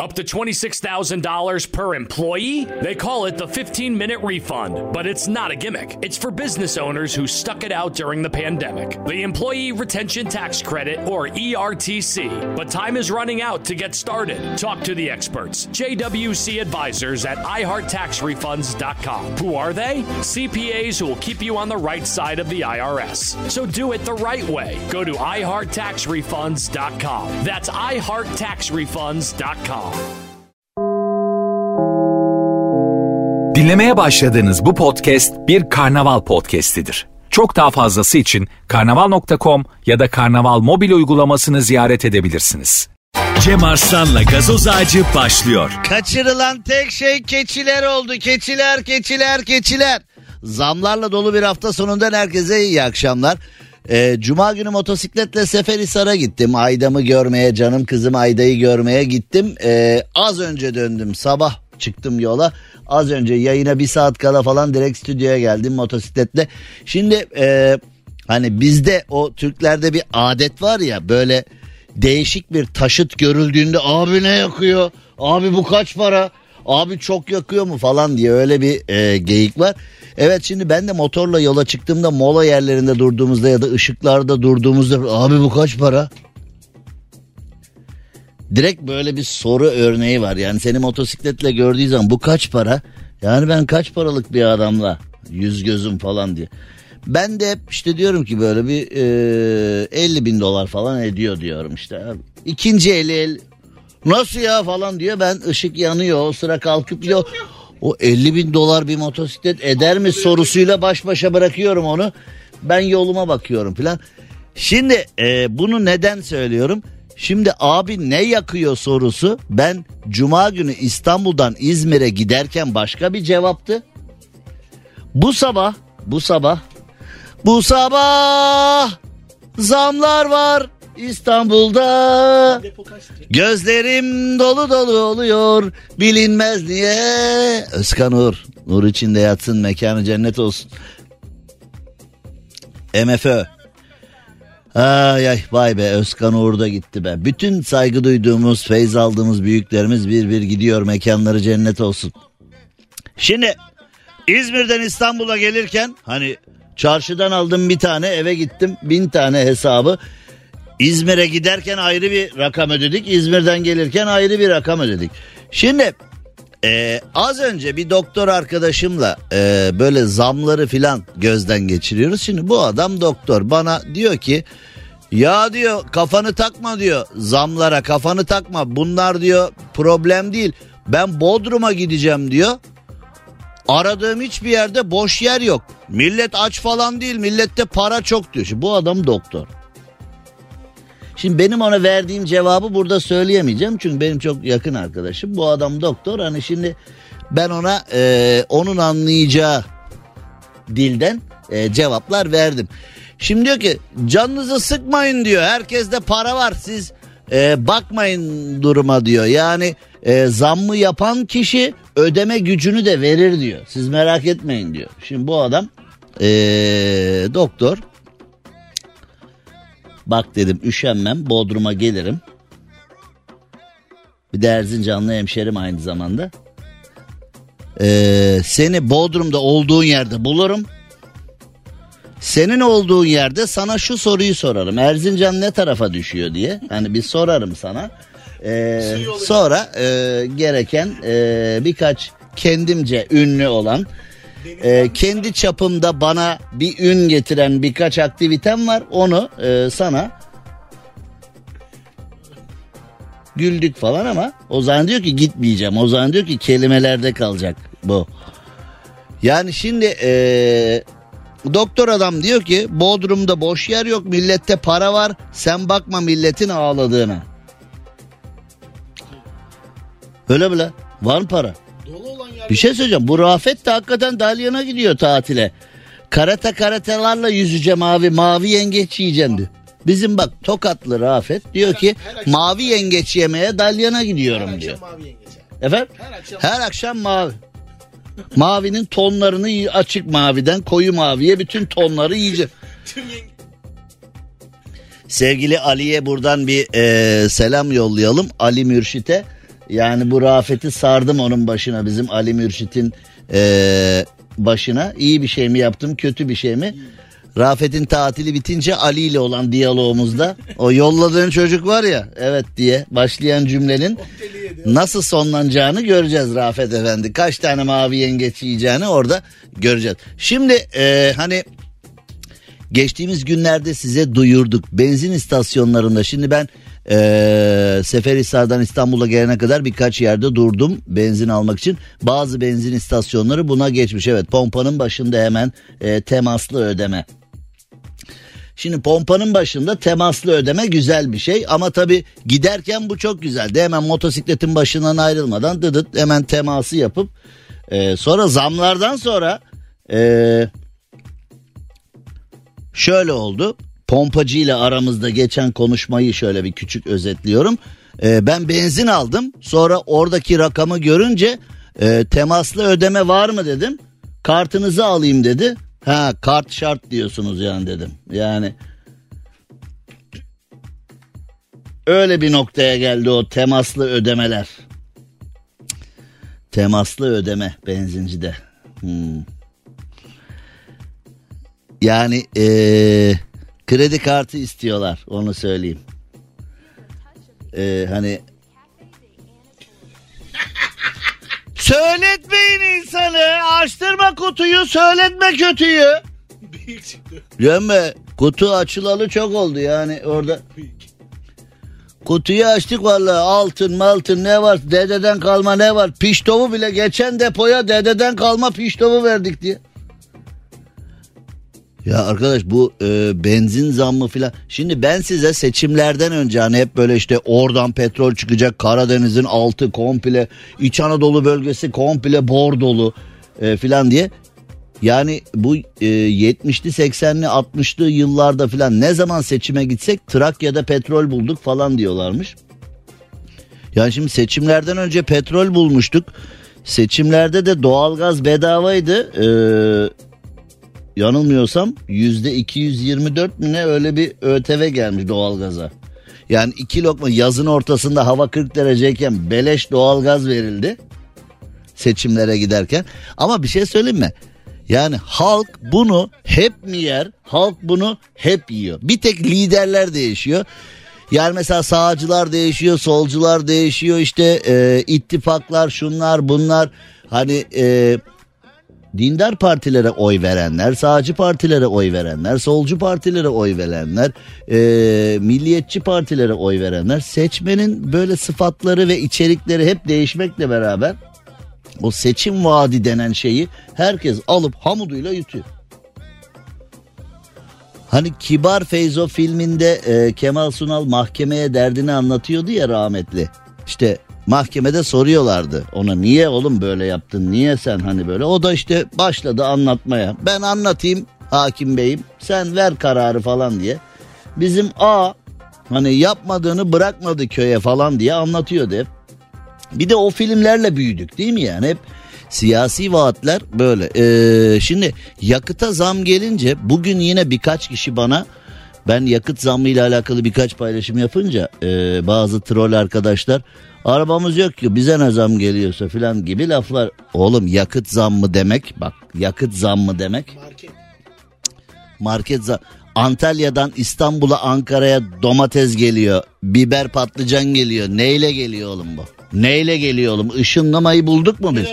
Up to $26,000 per employee? They call it the 15 minute refund, but it's not a gimmick. It's for business owners who stuck it out during the pandemic. The Employee Retention Tax Credit, or ERTC. But time is running out to get started. Talk to the experts. JWC advisors at iHeartTaxRefunds.com. Who are they? CPAs who will keep you on the right side of the IRS. So do it the right way. Go to iHeartTaxRefunds.com. That's iHeartTaxRefunds.com. Dinlemeye başladığınız bu podcast bir karnaval podcastidir. Çok daha fazlası için karnaval.com ya da karnaval mobil uygulamasını ziyaret edebilirsiniz. Cem Arslan'la gazoz ağacı başlıyor. Kaçırılan tek şey keçiler oldu. Keçiler, keçiler, keçiler. Zamlarla dolu bir hafta sonundan herkese iyi akşamlar. Ee, Cuma günü motosikletle Seferihisar'a gittim. Aydam'ı görmeye, canım kızım Ayda'yı görmeye gittim. Ee, az önce döndüm. Sabah çıktım yola. Az önce yayına bir saat kala falan direkt stüdyoya geldim motosikletle. Şimdi e, hani bizde o Türklerde bir adet var ya böyle değişik bir taşıt görüldüğünde abi ne yakıyor? Abi bu kaç para? Abi çok yakıyor mu falan diye öyle bir e, geyik var. Evet şimdi ben de motorla yola çıktığımda mola yerlerinde durduğumuzda ya da ışıklarda durduğumuzda abi bu kaç para? Direkt böyle bir soru örneği var. Yani seni motosikletle gördüğü zaman bu kaç para? Yani ben kaç paralık bir adamla yüz gözüm falan diye. Ben de hep işte diyorum ki böyle bir e, 50 bin dolar falan ediyor diyorum işte. İkinci eli el nasıl ya falan diyor ben ışık yanıyor o sıra kalkıp diyor o 50 bin dolar bir motosiklet eder mi sorusuyla baş başa bırakıyorum onu. Ben yoluma bakıyorum falan. Şimdi e, bunu neden söylüyorum? Şimdi abi ne yakıyor sorusu ben cuma günü İstanbul'dan İzmir'e giderken başka bir cevaptı. Bu sabah bu sabah bu sabah zamlar var İstanbul'da. Gözlerim dolu dolu oluyor bilinmez niye. Özkan Uğur. Nur içinde yatsın mekanı cennet olsun. MFÖ. Ay ay vay be Özkan Uğur da gitti be. Bütün saygı duyduğumuz, feyz aldığımız büyüklerimiz bir bir gidiyor mekanları cennet olsun. Şimdi İzmir'den İstanbul'a gelirken hani çarşıdan aldım bir tane eve gittim bin tane hesabı. İzmir'e giderken ayrı bir rakam ödedik. İzmir'den gelirken ayrı bir rakam ödedik. Şimdi e, az önce bir doktor arkadaşımla e, böyle zamları filan gözden geçiriyoruz. Şimdi bu adam doktor bana diyor ki ya diyor kafanı takma diyor zamlara kafanı takma bunlar diyor problem değil. Ben Bodrum'a gideceğim diyor. Aradığım hiçbir yerde boş yer yok. Millet aç falan değil millette para çok diyor. Şimdi bu adam doktor. Şimdi benim ona verdiğim cevabı burada söyleyemeyeceğim. Çünkü benim çok yakın arkadaşım. Bu adam doktor. Hani şimdi ben ona e, onun anlayacağı dilden e, cevaplar verdim. Şimdi diyor ki canınızı sıkmayın diyor. Herkeste para var. Siz e, bakmayın duruma diyor. Yani e, zammı yapan kişi ödeme gücünü de verir diyor. Siz merak etmeyin diyor. Şimdi bu adam e, doktor Bak dedim üşenmem Bodrum'a gelirim. Bir de Erzincanlı hemşerim aynı zamanda. Ee, seni Bodrum'da olduğun yerde bulurum. Senin olduğun yerde sana şu soruyu sorarım. Erzincan ne tarafa düşüyor diye. Hani bir sorarım sana. Ee, sonra e, gereken e, birkaç kendimce ünlü olan e, kendi çapımda bana bir ün getiren birkaç aktivitem var. Onu e, sana güldük falan ama Ozan diyor ki gitmeyeceğim. Ozan diyor ki kelimelerde kalacak bu. Yani şimdi e, doktor adam diyor ki Bodrum'da boş yer yok millette para var sen bakma milletin ağladığına. Öyle mi lan? Var mı para? Bir şey söyleyeceğim. Bu Rafet de hakikaten Dalyan'a gidiyor tatile. Karate karatelarla yüzeceğim abi. Mavi yengeç yiyeceğim diyor. Bizim bak Tokatlı Rafet diyor ki mavi yengeç yemeye Dalyan'a gidiyorum diyor. Efendim? Her akşam mavi. Mavinin tonlarını açık maviden koyu maviye bütün tonları yiyeceğim. Sevgili Ali'ye buradan bir e, selam yollayalım. Ali Mürşit'e Yani bu Rafet'i sardım onun başına bizim Ali Mürşit'in ee, başına. İyi bir şey mi yaptım kötü bir şey mi? Rafet'in tatili bitince Ali ile olan diyalogumuzda o yolladığın çocuk var ya evet diye başlayan cümlenin nasıl sonlanacağını göreceğiz Rafet Efendi. Kaç tane mavi yengeç yiyeceğini orada göreceğiz. Şimdi e, hani geçtiğimiz günlerde size duyurduk benzin istasyonlarında şimdi ben ee, Seferihisar'dan İstanbul'a gelene kadar birkaç yerde durdum benzin almak için. Bazı benzin istasyonları buna geçmiş. Evet pompanın başında hemen e, temaslı ödeme. Şimdi pompanın başında temaslı ödeme güzel bir şey ama tabi giderken bu çok güzeldi. Hemen motosikletin başından ayrılmadan dıdıt hemen teması yapıp e, sonra zamlardan sonra e, şöyle oldu pompacı ile aramızda geçen konuşmayı şöyle bir küçük özetliyorum. Ee, ben benzin aldım sonra oradaki rakamı görünce e, temaslı ödeme var mı dedim. Kartınızı alayım dedi. Ha kart şart diyorsunuz yani dedim. Yani öyle bir noktaya geldi o temaslı ödemeler. Temaslı ödeme benzincide. Hmm. Yani eee Kredi kartı istiyorlar onu söyleyeyim. Ee, hani Söyletmeyin insanı. Açtırma kutuyu, söyletme kötüyü. Gömme, kutu açılalı çok oldu yani orada. Kutuyu açtık vallahi altın maltın ne var dededen kalma ne var piştovu bile geçen depoya dededen kalma piştovu verdik diye. Ya arkadaş bu e, benzin zammı filan. Şimdi ben size seçimlerden önce hani hep böyle işte oradan petrol çıkacak Karadeniz'in altı komple İç Anadolu bölgesi komple bordolu e, filan diye. Yani bu e, 70'li 80'li 60'lı yıllarda filan ne zaman seçime gitsek Trakya'da petrol bulduk falan diyorlarmış. Yani şimdi seçimlerden önce petrol bulmuştuk. Seçimlerde de doğalgaz bedavaydı. Ee, yanılmıyorsam yüzde 224 mi ne öyle bir ÖTV gelmiş doğalgaza. Yani iki lokma yazın ortasında hava 40 dereceyken beleş doğalgaz verildi seçimlere giderken. Ama bir şey söyleyeyim mi? Yani halk bunu hep mi yer? Halk bunu hep yiyor. Bir tek liderler değişiyor. Yani mesela sağcılar değişiyor, solcular değişiyor, işte e, ittifaklar, şunlar, bunlar. Hani e, dindar partilere oy verenler, sağcı partilere oy verenler, solcu partilere oy verenler, e, milliyetçi partilere oy verenler seçmenin böyle sıfatları ve içerikleri hep değişmekle beraber o seçim vaadi denen şeyi herkes alıp hamuduyla yutuyor. Hani Kibar Feyzo filminde e, Kemal Sunal mahkemeye derdini anlatıyordu ya rahmetli. İşte mahkemede soruyorlardı. Ona niye oğlum böyle yaptın? Niye sen hani böyle? O da işte başladı anlatmaya. Ben anlatayım hakim beyim. Sen ver kararı falan diye. Bizim A hani yapmadığını bırakmadı köye falan diye anlatıyordu hep. Bir de o filmlerle büyüdük değil mi yani? Hep siyasi vaatler böyle. Ee, şimdi yakıta zam gelince bugün yine birkaç kişi bana ben yakıt zammı ile alakalı birkaç paylaşım yapınca e, bazı troll arkadaşlar Arabamız yok ki bize ne zam geliyorsa filan gibi laflar. Oğlum yakıt zammı demek bak yakıt zammı demek. Market. Market zam. Antalya'dan İstanbul'a Ankara'ya domates geliyor. Biber patlıcan geliyor. Neyle geliyor oğlum bu? Neyle geliyor oğlum? Işınlamayı bulduk mu biz?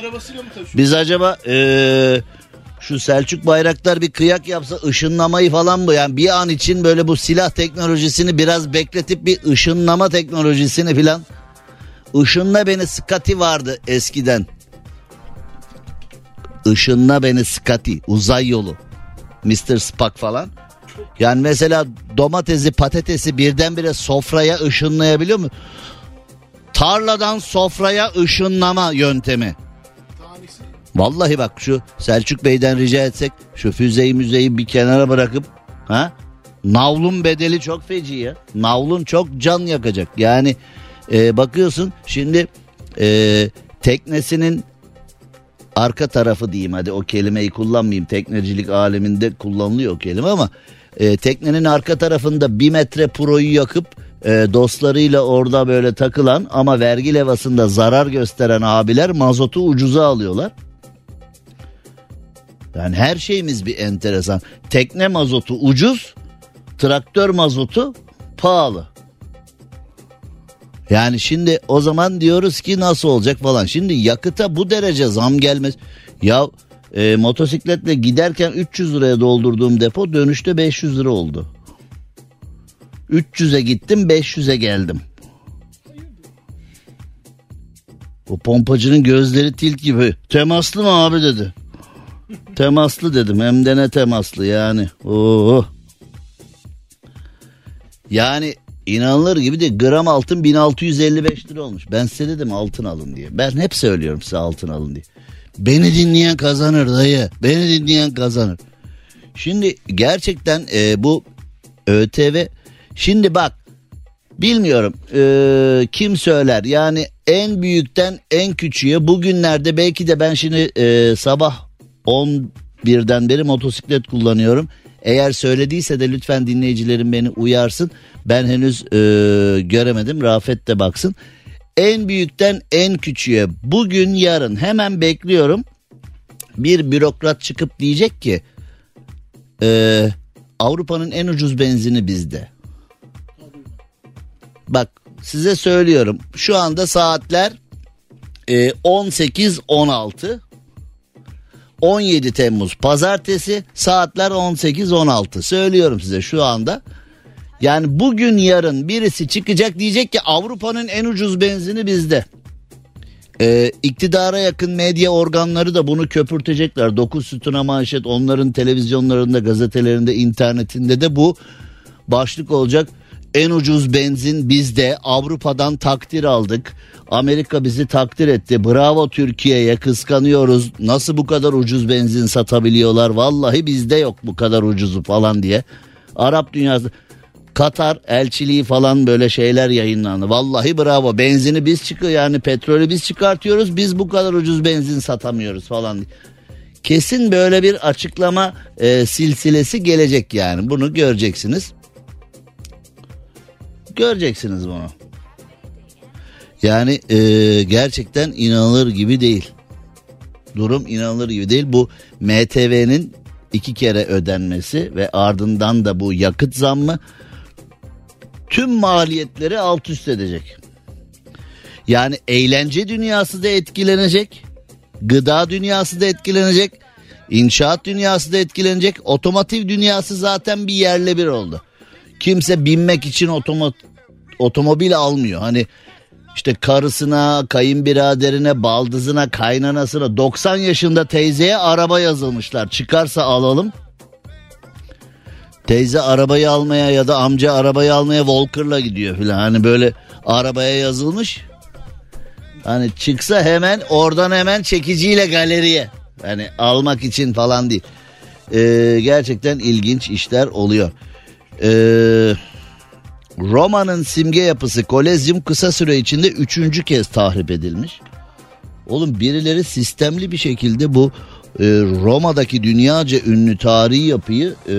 Biz acaba ee, şu Selçuk Bayraktar bir kıyak yapsa ışınlamayı falan bu yani bir an için böyle bu silah teknolojisini biraz bekletip bir ışınlama teknolojisini filan Işınla beni Skati vardı eskiden. Işınla beni Skati uzay yolu. Mr. Spock falan. Yani mesela domatesi patatesi birdenbire sofraya ışınlayabiliyor mu? Tarladan sofraya ışınlama yöntemi. Vallahi bak şu Selçuk Bey'den rica etsek şu füzeyi müzeyi bir kenara bırakıp ha Navlun bedeli çok feci ya. Navlun çok can yakacak. Yani e, bakıyorsun şimdi e, teknesinin arka tarafı diyeyim hadi o kelimeyi kullanmayayım teknecilik aleminde kullanılıyor o kelime ama e, teknenin arka tarafında bir metre proyu yakıp e, dostlarıyla orada böyle takılan ama vergi levasında zarar gösteren abiler mazotu ucuza alıyorlar. Yani her şeyimiz bir enteresan. Tekne mazotu ucuz, traktör mazotu pahalı. Yani şimdi o zaman diyoruz ki nasıl olacak falan. Şimdi yakıta bu derece zam gelmez. Ya e, motosikletle giderken 300 liraya doldurduğum depo dönüşte 500 lira oldu. 300'e gittim 500'e geldim. O pompacının gözleri tilt gibi. Temaslı mı abi dedi. Temaslı dedim hem de ne temaslı yani. Oo. Yani inanılır gibi de gram altın 1655 lira olmuş. Ben size dedim altın alın diye. Ben hep söylüyorum size altın alın diye. Beni dinleyen kazanır dayı. Beni dinleyen kazanır. Şimdi gerçekten e, bu ÖTV şimdi bak bilmiyorum e, kim söyler yani en büyükten en küçüğe bugünlerde belki de ben şimdi e, sabah 11'den beri motosiklet kullanıyorum. Eğer söylediyse de lütfen dinleyicilerim beni uyarsın. Ben henüz e, göremedim. Rafet de baksın. En büyükten en küçüğe bugün yarın hemen bekliyorum. Bir bürokrat çıkıp diyecek ki e, Avrupa'nın en ucuz benzini bizde. Bak size söylüyorum şu anda saatler e, 18-16 17 Temmuz pazartesi saatler 18-16 söylüyorum size şu anda. Yani bugün yarın birisi çıkacak diyecek ki Avrupa'nın en ucuz benzini bizde. Ee, iktidara yakın medya organları da bunu köpürtecekler. Dokuz sütuna manşet onların televizyonlarında, gazetelerinde, internetinde de bu başlık olacak. En ucuz benzin bizde Avrupa'dan takdir aldık. Amerika bizi takdir etti. Bravo Türkiye'ye kıskanıyoruz. Nasıl bu kadar ucuz benzin satabiliyorlar? Vallahi bizde yok bu kadar ucuzu falan diye. Arap dünyası Katar elçiliği falan böyle şeyler yayınlandı. Vallahi bravo benzini biz çıkıyor yani petrolü biz çıkartıyoruz biz bu kadar ucuz benzin satamıyoruz falan. Kesin böyle bir açıklama e, silsilesi gelecek yani bunu göreceksiniz. Göreceksiniz bunu. Yani e, gerçekten inanılır gibi değil. Durum inanılır gibi değil. Bu MTV'nin iki kere ödenmesi ve ardından da bu yakıt zammı tüm maliyetleri alt üst edecek. Yani eğlence dünyası da etkilenecek. Gıda dünyası da etkilenecek. İnşaat dünyası da etkilenecek. Otomotiv dünyası zaten bir yerle bir oldu. Kimse binmek için otomo otomobil almıyor. Hani işte karısına, kayınbiraderine, baldızına, kaynanasına 90 yaşında teyzeye araba yazılmışlar. Çıkarsa alalım. Teyze arabayı almaya ya da amca arabayı almaya Walker'la gidiyor filan. Hani böyle arabaya yazılmış. Hani çıksa hemen oradan hemen çekiciyle galeriye. Hani almak için falan değil. Ee, gerçekten ilginç işler oluyor. Eee... Roma'nın simge yapısı Kolezyum kısa süre içinde üçüncü kez tahrip edilmiş. Oğlum birileri sistemli bir şekilde bu e, Roma'daki dünyaca ünlü tarihi yapıyı e,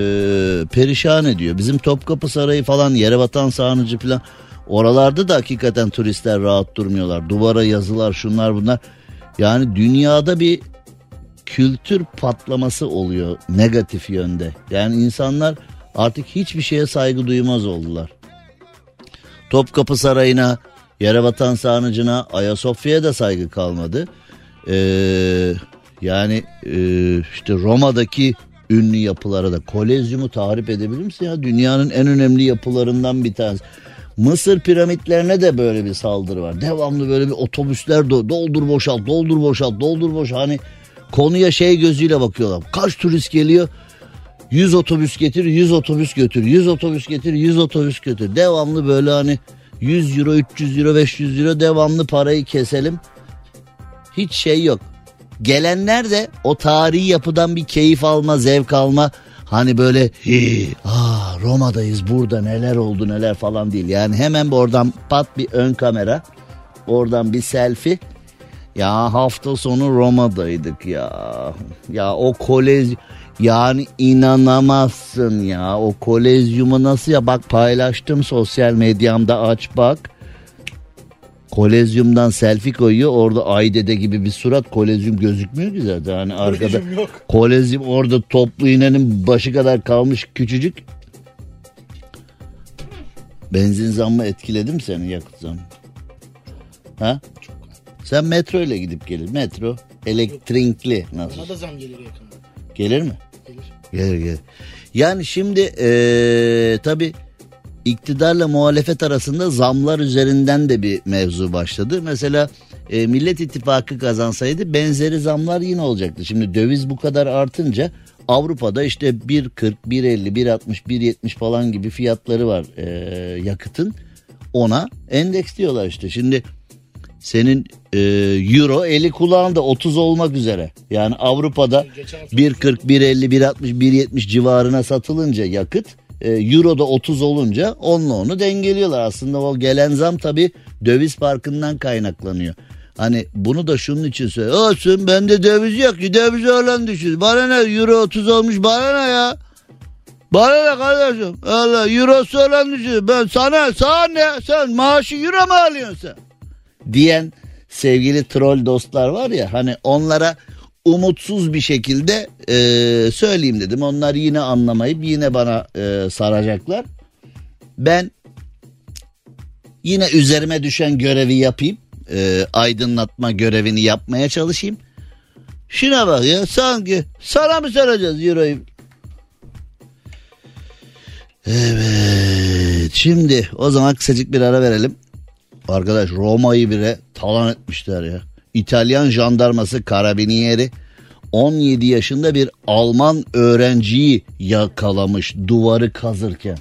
perişan ediyor. Bizim Topkapı Sarayı falan Yerebatan Sarnıcı falan oralarda da hakikaten turistler rahat durmuyorlar. Duvara yazılar şunlar bunlar. Yani dünyada bir kültür patlaması oluyor negatif yönde. Yani insanlar artık hiçbir şeye saygı duymaz oldular. Topkapı Sarayı'na, Yerebatan Sarnıcı'na, Ayasofya'ya da saygı kalmadı. Ee, yani e, işte Roma'daki ünlü yapılara da Kolezyum'u tahrip edebilir misin ya? Dünyanın en önemli yapılarından bir tanesi. Mısır piramitlerine de böyle bir saldırı var. Devamlı böyle bir otobüsler doldur boşalt, doldur boşalt, doldur boşalt. Hani konuya şey gözüyle bakıyorlar. Kaç turist geliyor? 100 otobüs getir 100 otobüs götür. 100 otobüs getir 100 otobüs götür. Devamlı böyle hani 100 euro 300 euro 500 euro devamlı parayı keselim. Hiç şey yok. Gelenler de o tarihi yapıdan bir keyif alma zevk alma. Hani böyle aa Roma'dayız burada neler oldu neler falan değil. Yani hemen oradan pat bir ön kamera oradan bir selfie. Ya hafta sonu Roma'daydık ya. Ya o kolej Yani inanamazsın ya o kolezyumu nasıl ya bak paylaştım sosyal medyamda aç bak. Kolezyumdan selfie koyuyor orada Aydede gibi bir surat kolezyum gözükmüyor ki zaten. Hani arkada Kolezyum yok. kolezyum orada toplu iğnenin başı kadar kalmış küçücük. Benzin zammı etkiledi mi seni yakıt zammı? Ha? Sen metro ile gidip gelir. Metro elektrikli nasıl? Ona da zam gelir yakında. Gelir mi? Gelir. Gelir gelir. Yani şimdi eee tabi iktidarla muhalefet arasında zamlar üzerinden de bir mevzu başladı. Mesela e, Millet İttifakı kazansaydı benzeri zamlar yine olacaktı. Şimdi döviz bu kadar artınca Avrupa'da işte 1.40, 1.50, 1.60, 1.70 falan gibi fiyatları var e, yakıtın. Ona endeks diyorlar işte. Şimdi senin e, euro eli kulağında 30 olmak üzere. Yani Avrupa'da 1.40, 1.50, 1.60, 1.70 civarına satılınca yakıt e, euro da 30 olunca onunla onu dengeliyorlar. Aslında o gelen zam tabii döviz farkından kaynaklanıyor. Hani bunu da şunun için söyle. Olsun bende döviz yok ki döviz olan düşün. Bana ne euro 30 olmuş bana ne ya? Bana ne kardeşim? Allah eurosu olan düşün. Ben sana sana ne? Sen maaşı euro mu alıyorsun sen? Diyen sevgili troll dostlar var ya hani onlara umutsuz bir şekilde e, söyleyeyim dedim. Onlar yine anlamayıp yine bana e, saracaklar. Ben yine üzerime düşen görevi yapayım. E, aydınlatma görevini yapmaya çalışayım. Şuna bak ya sanki sana mı saracağız Euro'yu? Evet şimdi o zaman kısacık bir ara verelim. Arkadaş Roma'yı bile talan etmişler ya. İtalyan jandarması karabinieri 17 yaşında bir Alman öğrenciyi yakalamış duvarı kazırken.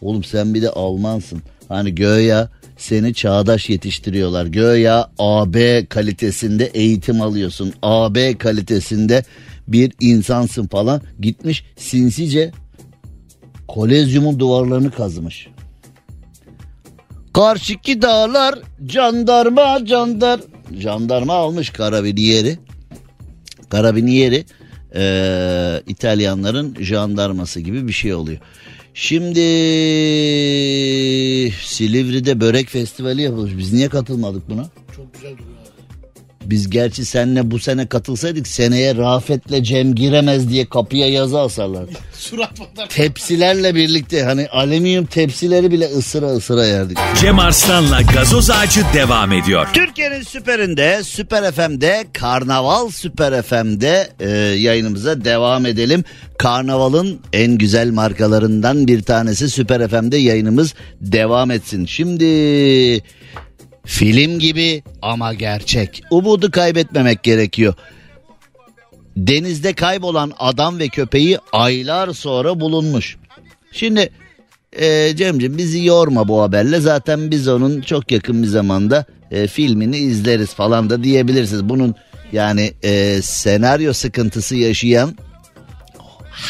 Oğlum sen bir de Almansın. Hani göya seni çağdaş yetiştiriyorlar. Göya AB kalitesinde eğitim alıyorsun. AB kalitesinde bir insansın falan. Gitmiş sinsice kolezyumun duvarlarını kazmış. Karşıki dağlar jandarma jandar jandarma almış karabiniyeri. Karabiniyeri eee İtalyanların jandarması gibi bir şey oluyor. Şimdi Silivri'de börek festivali yapılmış. Biz niye katılmadık buna? Çok güzel duruyor. Biz gerçi seninle bu sene katılsaydık seneye Rafet'le Cem giremez diye kapıya yazı asarlar. Tepsilerle birlikte hani alüminyum tepsileri bile ısıra ısıra yerdik. Cem Arslan'la gazoz ağacı devam ediyor. Türkiye'nin süperinde, Süper FM'de, Karnaval Süper FM'de e, yayınımıza devam edelim. Karnaval'ın en güzel markalarından bir tanesi Süper FM'de yayınımız devam etsin. Şimdi film gibi ama gerçek. Umudu kaybetmemek gerekiyor. Denizde kaybolan adam ve köpeği aylar sonra bulunmuş. Şimdi e, Cemciğim bizi yorma bu haberle. Zaten biz onun çok yakın bir zamanda e, filmini izleriz falan da diyebilirsiniz. Bunun yani e, senaryo sıkıntısı yaşayan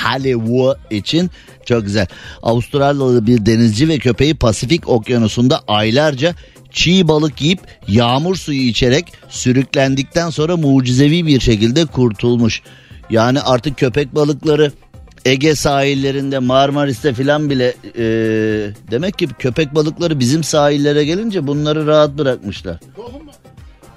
Hollywood için çok güzel. Avustralyalı bir denizci ve köpeği Pasifik Okyanusu'nda aylarca çiğ balık yiyip yağmur suyu içerek sürüklendikten sonra mucizevi bir şekilde kurtulmuş. Yani artık köpek balıkları Ege sahillerinde Marmaris'te filan bile e, demek ki köpek balıkları bizim sahillere gelince bunları rahat bırakmışlar.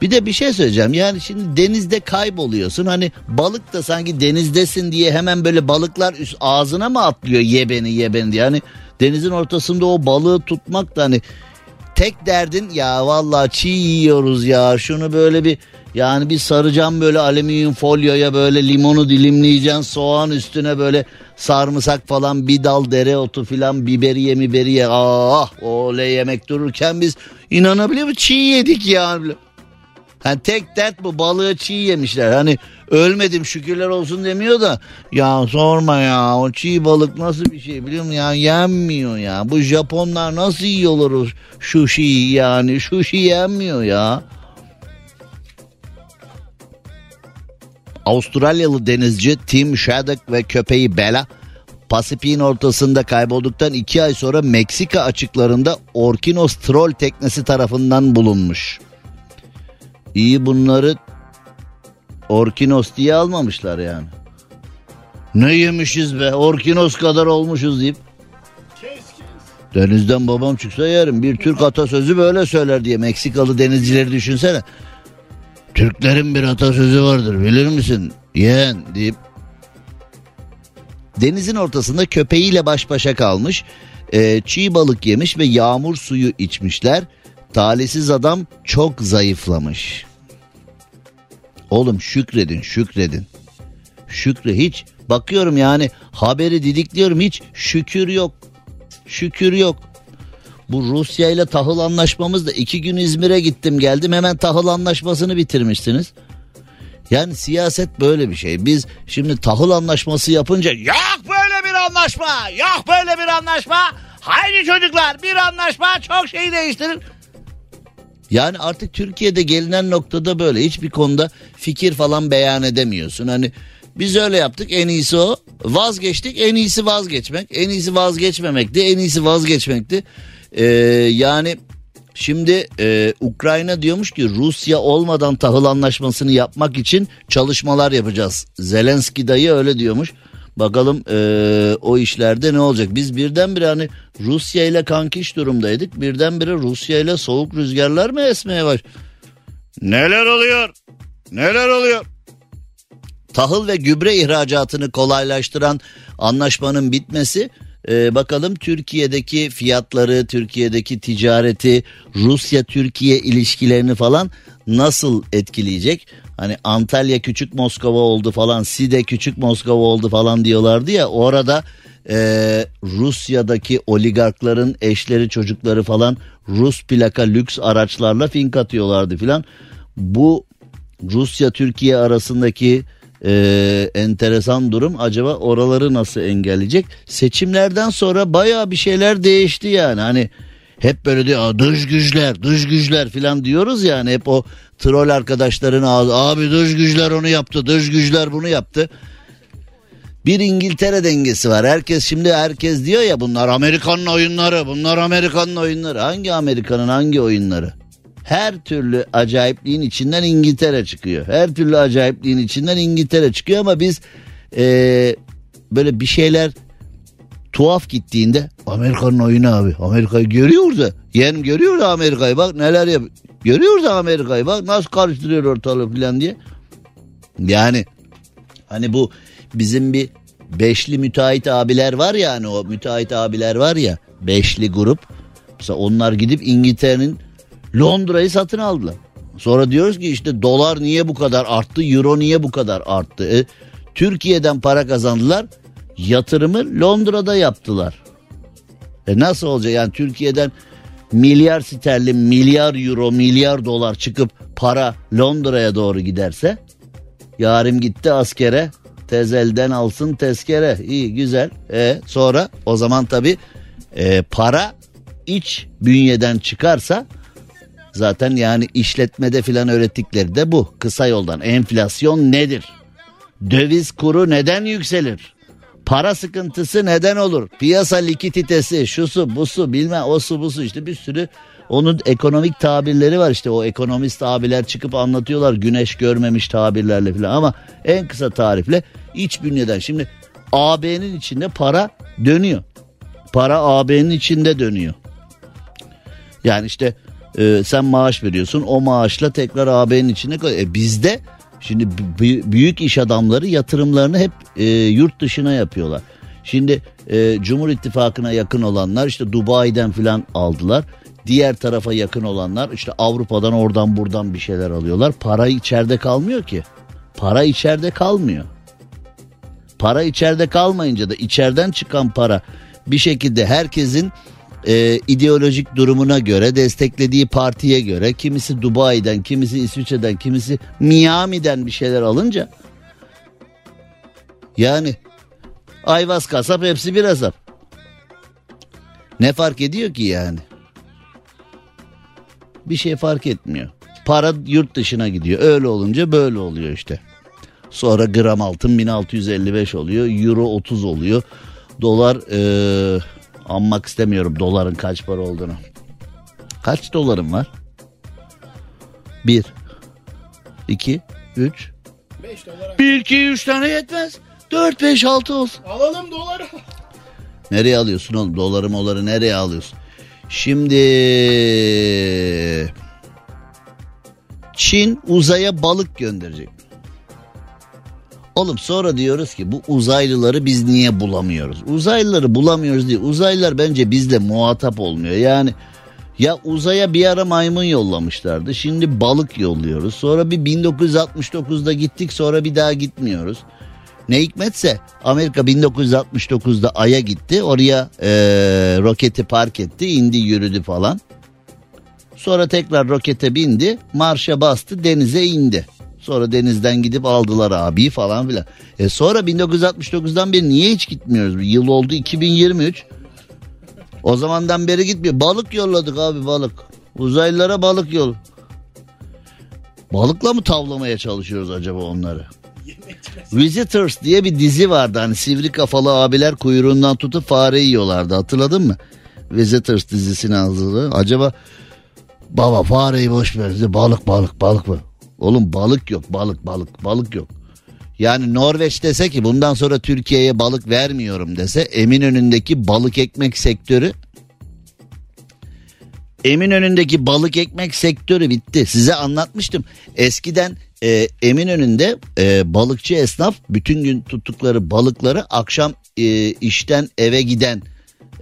Bir de bir şey söyleyeceğim. Yani şimdi denizde kayboluyorsun. Hani balık da sanki denizdesin diye hemen böyle balıklar üst ağzına mı atlıyor ye beni ye beni diye. Hani denizin ortasında o balığı tutmak da hani tek derdin ya vallahi çiğ yiyoruz ya. Şunu böyle bir yani bir saracağım böyle alüminyum folyoya böyle limonu dilimleyeceksin soğan üstüne böyle sarımsak falan bir dal dereotu filan biberiye miberiye. Ah oley yemek dururken biz inanabiliyor musun? Çiğ yedik yani. Hani tek dert bu balığı çiğ yemişler. Hani ölmedim şükürler olsun demiyor da ya sorma ya o çiğ balık nasıl bir şey biliyor musun ya yenmiyor ya. Bu Japonlar nasıl yiyorlar o sushi yani sushi yenmiyor ya. Avustralyalı denizci Tim Shaddock ve köpeği Bella Pasifik'in ortasında kaybolduktan iki ay sonra Meksika açıklarında Orkinos troll teknesi tarafından bulunmuş. İyi bunları Orkinos diye almamışlar yani. Ne yemişiz be orkinos kadar olmuşuz deyip. Denizden babam çıksa yerim. Bir Türk atasözü böyle söyler diye Meksikalı denizcileri düşünsene. Türklerin bir atasözü vardır bilir misin? Yeğen deyip. Denizin ortasında köpeğiyle baş başa kalmış. e, çiğ balık yemiş ve yağmur suyu içmişler. Talihsiz adam çok zayıflamış. Oğlum şükredin şükredin. Şükre hiç bakıyorum yani haberi didikliyorum hiç şükür yok. Şükür yok. Bu Rusya ile tahıl anlaşmamız da iki gün İzmir'e gittim geldim hemen tahıl anlaşmasını bitirmişsiniz. Yani siyaset böyle bir şey. Biz şimdi tahıl anlaşması yapınca yok böyle bir anlaşma, yok böyle bir anlaşma. Haydi çocuklar bir anlaşma çok şey değiştirir. Yani artık Türkiye'de gelinen noktada böyle hiçbir konuda fikir falan beyan edemiyorsun. Hani biz öyle yaptık en iyisi o. Vazgeçtik en iyisi vazgeçmek. En iyisi vazgeçmemekti en iyisi vazgeçmekti. Ee, yani şimdi e, Ukrayna diyormuş ki Rusya olmadan tahıl anlaşmasını yapmak için çalışmalar yapacağız. Zelenski dayı öyle diyormuş. Bakalım e, o işlerde ne olacak? Biz birdenbire hani Rusya ile kankiş durumdaydık. Birdenbire Rusya ile soğuk rüzgarlar mı esmeye baş? Neler oluyor? Neler oluyor? Tahıl ve gübre ihracatını kolaylaştıran anlaşmanın bitmesi e, bakalım Türkiye'deki fiyatları, Türkiye'deki ticareti, Rusya-Türkiye ilişkilerini falan nasıl etkileyecek? Hani Antalya küçük Moskova oldu falan, Side küçük Moskova oldu falan diyorlardı ya orada e, Rusya'daki oligarkların eşleri çocukları falan Rus plaka lüks araçlarla fink atıyorlardı filan. Bu Rusya Türkiye arasındaki e, enteresan durum acaba oraları nasıl engelleyecek? Seçimlerden sonra baya bir şeyler değişti yani hani hep böyle diyor dış güçler dış güçler filan diyoruz yani hep o troll arkadaşların ağzı abi dış güçler onu yaptı dış güçler bunu yaptı. Bir İngiltere dengesi var. Herkes şimdi herkes diyor ya bunlar Amerikan'ın oyunları, bunlar Amerikan'ın oyunları. Hangi Amerikan'ın hangi oyunları? Her türlü acayipliğin içinden İngiltere çıkıyor. Her türlü acayipliğin içinden İngiltere çıkıyor ama biz eee, böyle bir şeyler tuhaf gittiğinde Amerika'nın oyunu abi. Amerika'yı görüyor da. Yeğenim görüyor da Amerika'yı bak neler yap. Görüyor da Amerika'yı bak nasıl karıştırıyor ortalığı falan diye. Yani hani bu bizim bir beşli müteahhit abiler var ya hani o müteahhit abiler var ya beşli grup. Mesela onlar gidip İngiltere'nin Londra'yı satın aldılar. Sonra diyoruz ki işte dolar niye bu kadar arttı, euro niye bu kadar arttı? E, Türkiye'den para kazandılar, yatırımı Londra'da yaptılar. E nasıl olacak? Yani Türkiye'den milyar sterlin, milyar euro, milyar dolar çıkıp para Londra'ya doğru giderse Yarim gitti askere tezelden alsın tezkere. İyi güzel. E, sonra o zaman tabi para iç bünyeden çıkarsa zaten yani işletmede filan öğrettikleri de bu. Kısa yoldan. Enflasyon nedir? Döviz kuru neden yükselir para sıkıntısı neden olur piyasa likiditesi şusu busu bilmem osu busu işte bir sürü onun ekonomik tabirleri var işte o ekonomist abiler çıkıp anlatıyorlar güneş görmemiş tabirlerle falan ama en kısa tarifle iç bünyeden şimdi AB'nin içinde para dönüyor. Para AB'nin içinde dönüyor. Yani işte e, sen maaş veriyorsun o maaşla tekrar AB'nin içine koy. E, bizde şimdi büyük iş adamları yatırımlarını hep e, yurt dışına yapıyorlar. Şimdi e, Cumhur İttifakı'na yakın olanlar işte Dubai'den filan aldılar. Diğer tarafa yakın olanlar işte Avrupa'dan oradan buradan bir şeyler alıyorlar. Para içeride kalmıyor ki. Para içeride kalmıyor. Para içeride kalmayınca da içeriden çıkan para bir şekilde herkesin e, ideolojik durumuna göre desteklediği partiye göre kimisi Dubai'den kimisi İsviçre'den kimisi Miami'den bir şeyler alınca yani ayvaz kasap hepsi bir hesap. Ne fark ediyor ki yani? Bir şey fark etmiyor. Para yurt dışına gidiyor. Öyle olunca böyle oluyor işte. Sonra gram altın 1655 oluyor. Euro 30 oluyor. Dolar ee, anmak istemiyorum doların kaç para olduğunu. Kaç dolarım var? 1 2 3 5 dolar. 1 2 3 tane yetmez. 4, 5, 6 olsun. Alalım doları. Nereye alıyorsun oğlum? Doları moları nereye alıyorsun? Şimdi Çin uzaya balık gönderecek. Oğlum sonra diyoruz ki bu uzaylıları biz niye bulamıyoruz? Uzaylıları bulamıyoruz diye. Uzaylılar bence bizle muhatap olmuyor. Yani ya uzaya bir ara maymun yollamışlardı. Şimdi balık yolluyoruz. Sonra bir 1969'da gittik sonra bir daha gitmiyoruz. Ne hikmetse Amerika 1969'da Ay'a gitti. Oraya eee, roketi park etti. indi yürüdü falan. Sonra tekrar rokete bindi. Marşa bastı denize indi. Sonra denizden gidip aldılar abi falan filan. E sonra 1969'dan beri niye hiç gitmiyoruz? Yıl oldu 2023. O zamandan beri gitmiyor. Balık yolladık abi balık. Uzaylılara balık yol. Balıkla mı tavlamaya çalışıyoruz acaba onları? Visitors diye bir dizi vardı. Hani sivri kafalı abiler kuyruğundan tutup fare yiyorlardı. Hatırladın mı? Visitors dizisini hazırladı. Acaba baba fareyi boş ver. Balık balık balık mı? Oğlum balık yok balık balık balık yok. Yani Norveç dese ki bundan sonra Türkiye'ye balık vermiyorum dese Eminönü'ndeki balık ekmek sektörü Eminönü'ndeki balık ekmek sektörü bitti. Size anlatmıştım. Eskiden e, Eminönü'nde e, balıkçı esnaf bütün gün tuttukları balıkları akşam e, işten eve giden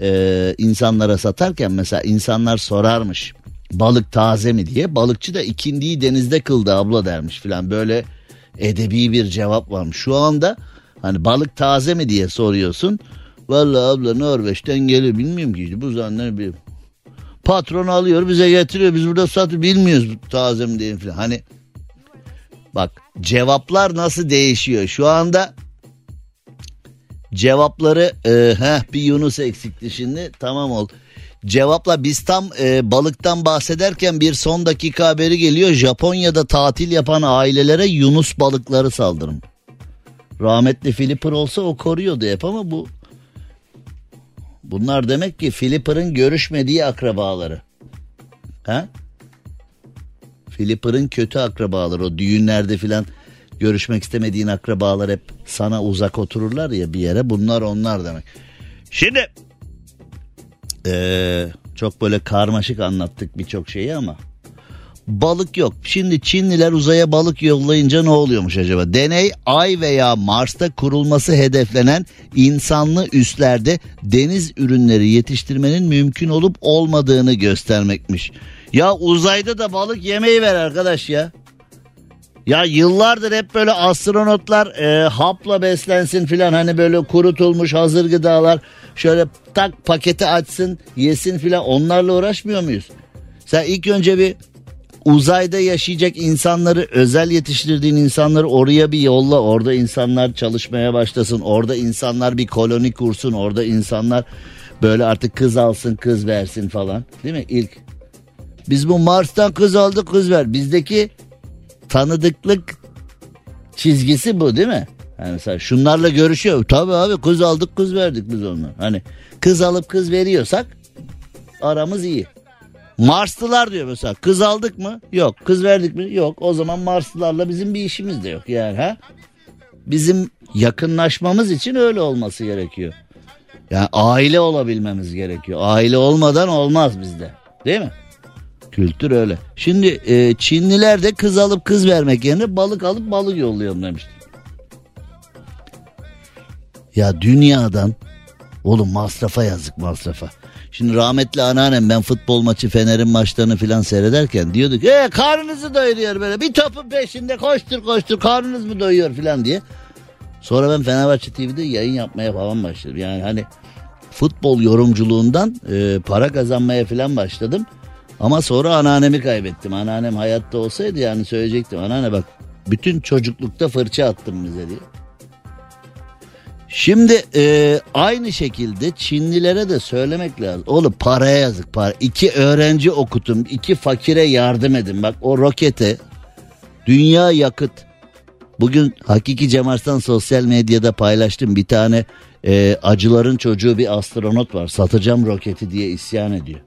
e, insanlara satarken mesela insanlar sorarmış balık taze mi diye. Balıkçı da ikindiyi denizde kıldı abla dermiş filan böyle edebi bir cevap varmış. Şu anda hani balık taze mi diye soruyorsun. Vallahi abla Norveç'ten gelir bilmiyorum ki bu zanneler bir patron alıyor bize getiriyor biz burada satıyor bilmiyoruz taze mi diye filan. Hani bak cevaplar nasıl değişiyor şu anda cevapları e, heh, bir Yunus eksikti şimdi tamam oldu. Cevapla biz tam e, balıktan bahsederken bir son dakika haberi geliyor. Japonya'da tatil yapan ailelere Yunus balıkları saldırım. Rahmetli Flipper olsa o koruyordu hep ama bu bunlar demek ki Flipper'ın görüşmediği akrabaları. Ha? Flipper'ın kötü akrabaları o düğünlerde filan görüşmek istemediğin akrabalar hep sana uzak otururlar ya bir yere bunlar onlar demek. Şimdi ee, çok böyle karmaşık anlattık birçok şeyi ama balık yok. Şimdi Çinliler uzaya balık yollayınca ne oluyormuş acaba? Deney Ay veya Mars'ta kurulması hedeflenen insanlı üslerde deniz ürünleri yetiştirmenin mümkün olup olmadığını göstermekmiş. Ya uzayda da balık yemeği ver arkadaş ya. Ya yıllardır hep böyle astronotlar e, hapla beslensin filan hani böyle kurutulmuş hazır gıdalar şöyle tak paketi açsın yesin filan. Onlarla uğraşmıyor muyuz? Sen ilk önce bir uzayda yaşayacak insanları özel yetiştirdiğin insanları oraya bir yolla. Orada insanlar çalışmaya başlasın orada insanlar bir koloni kursun orada insanlar böyle artık kız alsın kız versin falan. Değil mi? İlk. Biz bu Mars'tan kız aldık kız ver. Bizdeki tanıdıklık çizgisi bu değil mi? Yani mesela şunlarla görüşüyor. Tabii abi kız aldık kız verdik biz onlar. Hani kız alıp kız veriyorsak aramız iyi. Marslılar diyor mesela kız aldık mı? Yok. Kız verdik mi? Yok. O zaman Marslılarla bizim bir işimiz de yok yani ha? Bizim yakınlaşmamız için öyle olması gerekiyor. Yani aile olabilmemiz gerekiyor. Aile olmadan olmaz bizde. Değil mi? Kültür öyle. Şimdi e, Çinliler de kız alıp kız vermek yerine balık alıp balık yollayalım demişti. Ya dünyadan oğlum masrafa yazık masrafa. Şimdi rahmetli anneannem ben futbol maçı Fener'in maçlarını filan seyrederken diyorduk e karnınızı doyuruyor böyle bir topun peşinde koştur koştur karnınız mı doyuyor filan diye. Sonra ben Fenerbahçe TV'de yayın yapmaya falan başladım. Yani hani futbol yorumculuğundan e, para kazanmaya filan başladım. Ama sonra anneannemi kaybettim. Anneannem hayatta olsaydı yani söyleyecektim. Anneanne bak bütün çocuklukta fırça attım bize diye. Şimdi e, aynı şekilde Çinlilere de söylemek lazım. Oğlum paraya yazık para. İki öğrenci okutun, iki fakire yardım edin. Bak o rokete dünya yakıt. Bugün Hakiki Cemars'tan sosyal medyada paylaştım. Bir tane e, acıların çocuğu bir astronot var. Satacağım roketi diye isyan ediyor.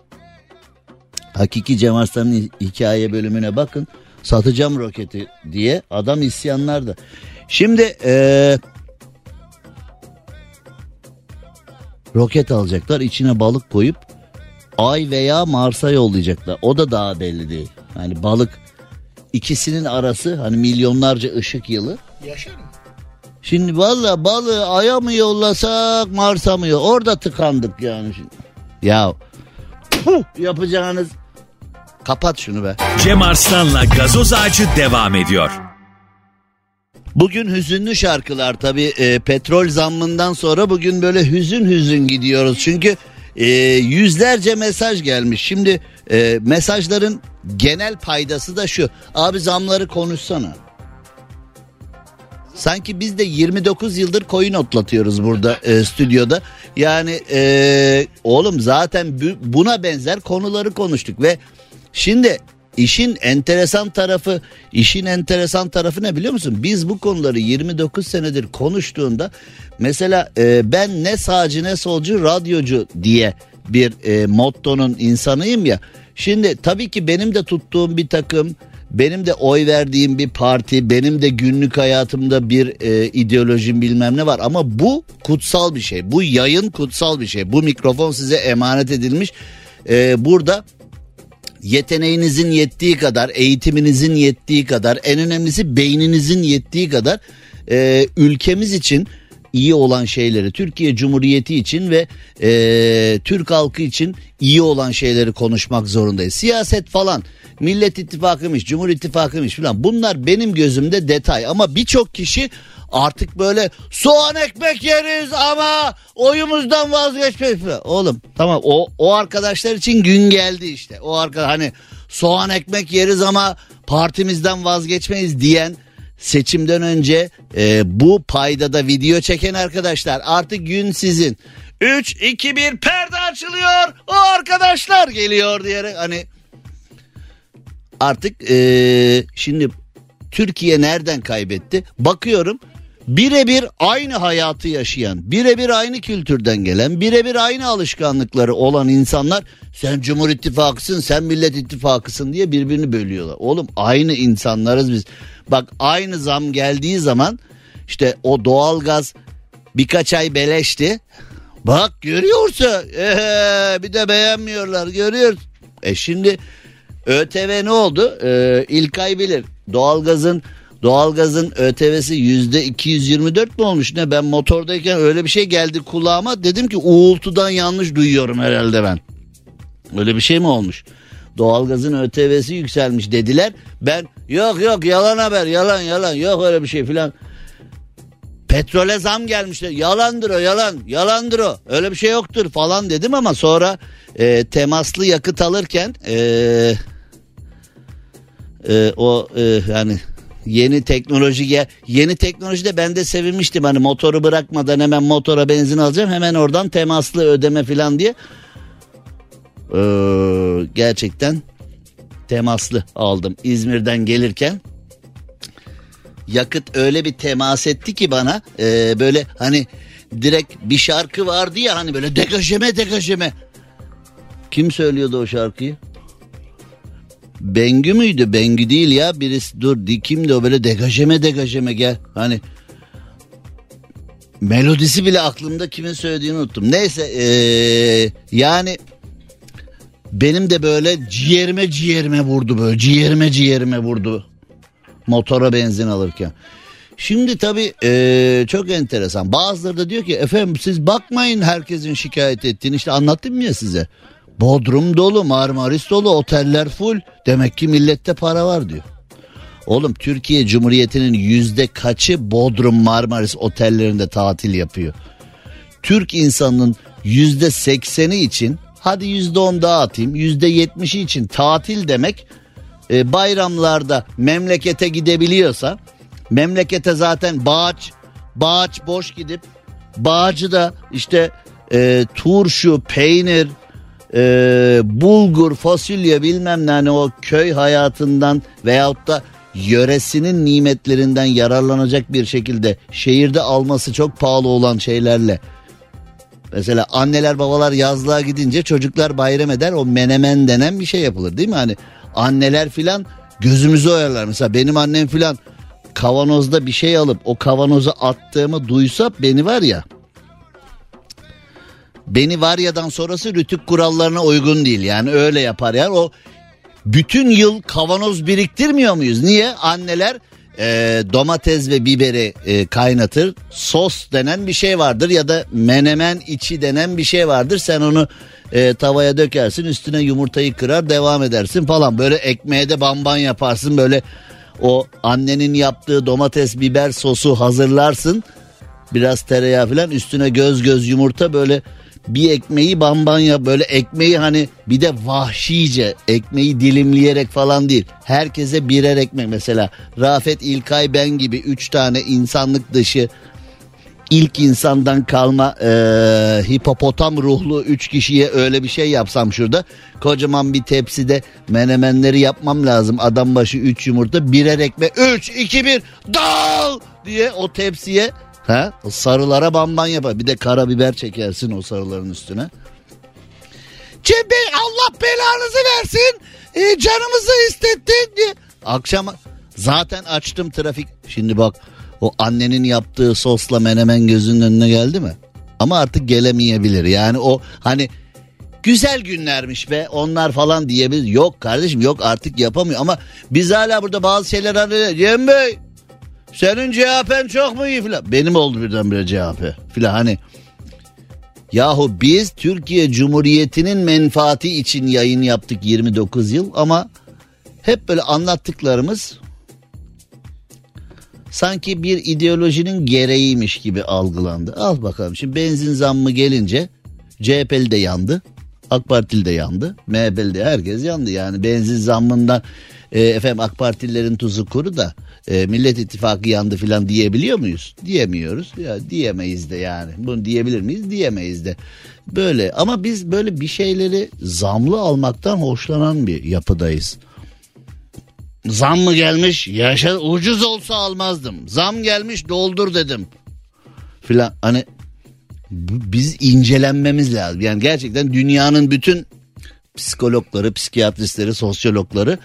Hakiki Cem Arslan'ın hikaye bölümüne bakın. Satacağım roketi diye adam isyanlarda. Şimdi ee, roket alacaklar içine balık koyup Ay veya Mars'a yollayacaklar. O da daha belli değil. Yani balık ikisinin arası hani milyonlarca ışık yılı. Yaşar mı? Şimdi valla balığı Ay'a mı yollasak Mars'a mı yollasak? Orada tıkandık yani şimdi. Ya puh, yapacağınız kapat şunu be. Cem Arslan'la gazoz ağacı devam ediyor. Bugün hüzünlü şarkılar tabi petrol zammından sonra bugün böyle hüzün hüzün gidiyoruz. Çünkü e, yüzlerce mesaj gelmiş. Şimdi e, mesajların genel paydası da şu. Abi zamları konuşsana. Sanki biz de 29 yıldır koyun otlatıyoruz burada e, stüdyoda. Yani e, oğlum zaten bu- buna benzer konuları konuştuk ve şimdi işin enteresan tarafı işin enteresan tarafı ne biliyor musun? Biz bu konuları 29 senedir konuştuğunda mesela e, ben ne sağcı ne solcu radyocu diye bir e, mottonun insanıyım ya. Şimdi tabii ki benim de tuttuğum bir takım benim de oy verdiğim bir parti, benim de günlük hayatımda bir e, ideolojim bilmem ne var ama bu kutsal bir şey. Bu yayın kutsal bir şey. Bu mikrofon size emanet edilmiş. E, burada yeteneğinizin yettiği kadar, eğitiminizin yettiği kadar, en önemlisi beyninizin yettiği kadar e, ülkemiz için iyi olan şeyleri, Türkiye Cumhuriyeti için ve e, Türk halkı için iyi olan şeyleri konuşmak zorundayız. Siyaset falan, Millet İttifakı'ymış, Cumhur İttifakı'ymış falan bunlar benim gözümde detay ama birçok kişi artık böyle soğan ekmek yeriz ama oyumuzdan vazgeçmeyiz falan. Oğlum tamam o, o arkadaşlar için gün geldi işte. O arka hani soğan ekmek yeriz ama partimizden vazgeçmeyiz diyen seçimden önce e, bu paydada video çeken arkadaşlar artık gün sizin. 3 2 1 perde açılıyor. O arkadaşlar geliyor diyerek hani artık e, şimdi Türkiye nereden kaybetti? Bakıyorum birebir aynı hayatı yaşayan, birebir aynı kültürden gelen, birebir aynı alışkanlıkları olan insanlar sen Cumhur İttifakısın, sen Millet İttifakısın diye birbirini bölüyorlar. Oğlum aynı insanlarız biz. Bak aynı zam geldiği zaman işte o doğalgaz birkaç ay beleşti. Bak görüyorsun. Ee, bir de beğenmiyorlar görüyoruz. E şimdi ÖTV ne oldu? Ee, İlkay bilir. Doğalgazın doğalgazın ÖTV'si yüzde 224 mi olmuş ne? Ben motordayken öyle bir şey geldi kulağıma. Dedim ki uğultudan yanlış duyuyorum herhalde ben. Öyle bir şey mi olmuş? Doğalgazın ÖTV'si yükselmiş dediler. Ben yok yok yalan haber yalan yalan yok öyle bir şey filan. Petrole zam gelmişler. Yalandır o yalan. Yalandır o. Öyle bir şey yoktur falan dedim ama sonra e, temaslı yakıt alırken e, e, o e, yani yeni teknoloji gel yeni teknolojide ben de sevinmiştim. Hani motoru bırakmadan hemen motora benzin alacağım hemen oradan temaslı ödeme falan diye. Ee, gerçekten temaslı aldım. İzmir'den gelirken yakıt öyle bir temas etti ki bana e, böyle hani direkt bir şarkı vardı ya hani böyle degajeme degajeme. Kim söylüyordu o şarkıyı? Bengü müydü? Bengü değil ya birisi dur di- kimdi o böyle degajeme degajeme gel hani melodisi bile aklımda kimin söylediğini unuttum. Neyse ee, yani benim de böyle ciğerime ciğerime vurdu böyle ciğerime ciğerime vurdu motora benzin alırken. Şimdi tabii eee, çok enteresan. Bazıları da diyor ki efendim siz bakmayın herkesin şikayet ettiğini. İşte anlattım ya size. Bodrum dolu, Marmaris dolu, oteller full. Demek ki millette para var diyor. Oğlum Türkiye Cumhuriyeti'nin yüzde kaçı Bodrum, Marmaris otellerinde tatil yapıyor? Türk insanının yüzde sekseni için hadi yüzde on daha atayım yüzde yetmişi için tatil demek e, bayramlarda memlekete gidebiliyorsa memlekete zaten bağaç bağaç boş gidip bağcı da işte e, turşu peynir e, bulgur fasulye bilmem ne hani o köy hayatından veyahut da yöresinin nimetlerinden yararlanacak bir şekilde şehirde alması çok pahalı olan şeylerle Mesela anneler babalar yazlığa gidince çocuklar bayram eder o menemen denen bir şey yapılır değil mi? Hani anneler filan gözümüzü oyarlar. Mesela benim annem filan kavanozda bir şey alıp o kavanoza attığımı duysa beni var ya beni Varya'dan sonrası rütük kurallarına uygun değil. Yani öyle yapar yani o bütün yıl kavanoz biriktirmiyor muyuz? Niye? Anneler e, domates ve biberi e, kaynatır. Sos denen bir şey vardır ya da menemen içi denen bir şey vardır. Sen onu e, tavaya dökersin üstüne yumurtayı kırar devam edersin falan. Böyle ekmeğe de bamban yaparsın böyle o annenin yaptığı domates biber sosu hazırlarsın. Biraz tereyağı falan üstüne göz göz yumurta böyle bir ekmeği bamban ya böyle ekmeği hani bir de vahşice ekmeği dilimleyerek falan değil. Herkese birer ekmek mesela Rafet İlkay ben gibi üç tane insanlık dışı ilk insandan kalma e, hipopotam ruhlu üç kişiye öyle bir şey yapsam şurada kocaman bir tepside menemenleri yapmam lazım adam başı üç yumurta birer ekmek üç iki bir dal diye o tepsiye ha, o sarılara bamban yapar bir de karabiber çekersin o sarıların üstüne. Cem Allah belanızı versin e, canımızı istettin diye. Akşam zaten açtım trafik şimdi bak o annenin yaptığı sosla menemen gözünün önüne geldi mi? Ama artık gelemeyebilir. Yani o hani güzel günlermiş be onlar falan diyebilir. Yok kardeşim yok artık yapamıyor ama biz hala burada bazı şeyler hani Cem Bey senin CHP'n çok mu iyi filan. Benim oldu birdenbire CHP filan hani. Yahu biz Türkiye Cumhuriyeti'nin menfaati için yayın yaptık 29 yıl ama hep böyle anlattıklarımız sanki bir ideolojinin gereğiymiş gibi algılandı. Al bakalım şimdi benzin zammı gelince CHP'li de yandı. AK Partili de yandı. MHP'li de herkes yandı. Yani benzin zammından e, efendim AK Partililerin tuzu kuru da e, Millet İttifakı yandı filan diyebiliyor muyuz? Diyemiyoruz. Ya diyemeyiz de yani. Bunu diyebilir miyiz? Diyemeyiz de. Böyle ama biz böyle bir şeyleri zamlı almaktan hoşlanan bir yapıdayız. Zam mı gelmiş? Yaşa ucuz olsa almazdım. Zam gelmiş doldur dedim. Filan hani biz incelenmemiz lazım. Yani gerçekten dünyanın bütün psikologları, psikiyatristleri, sosyologları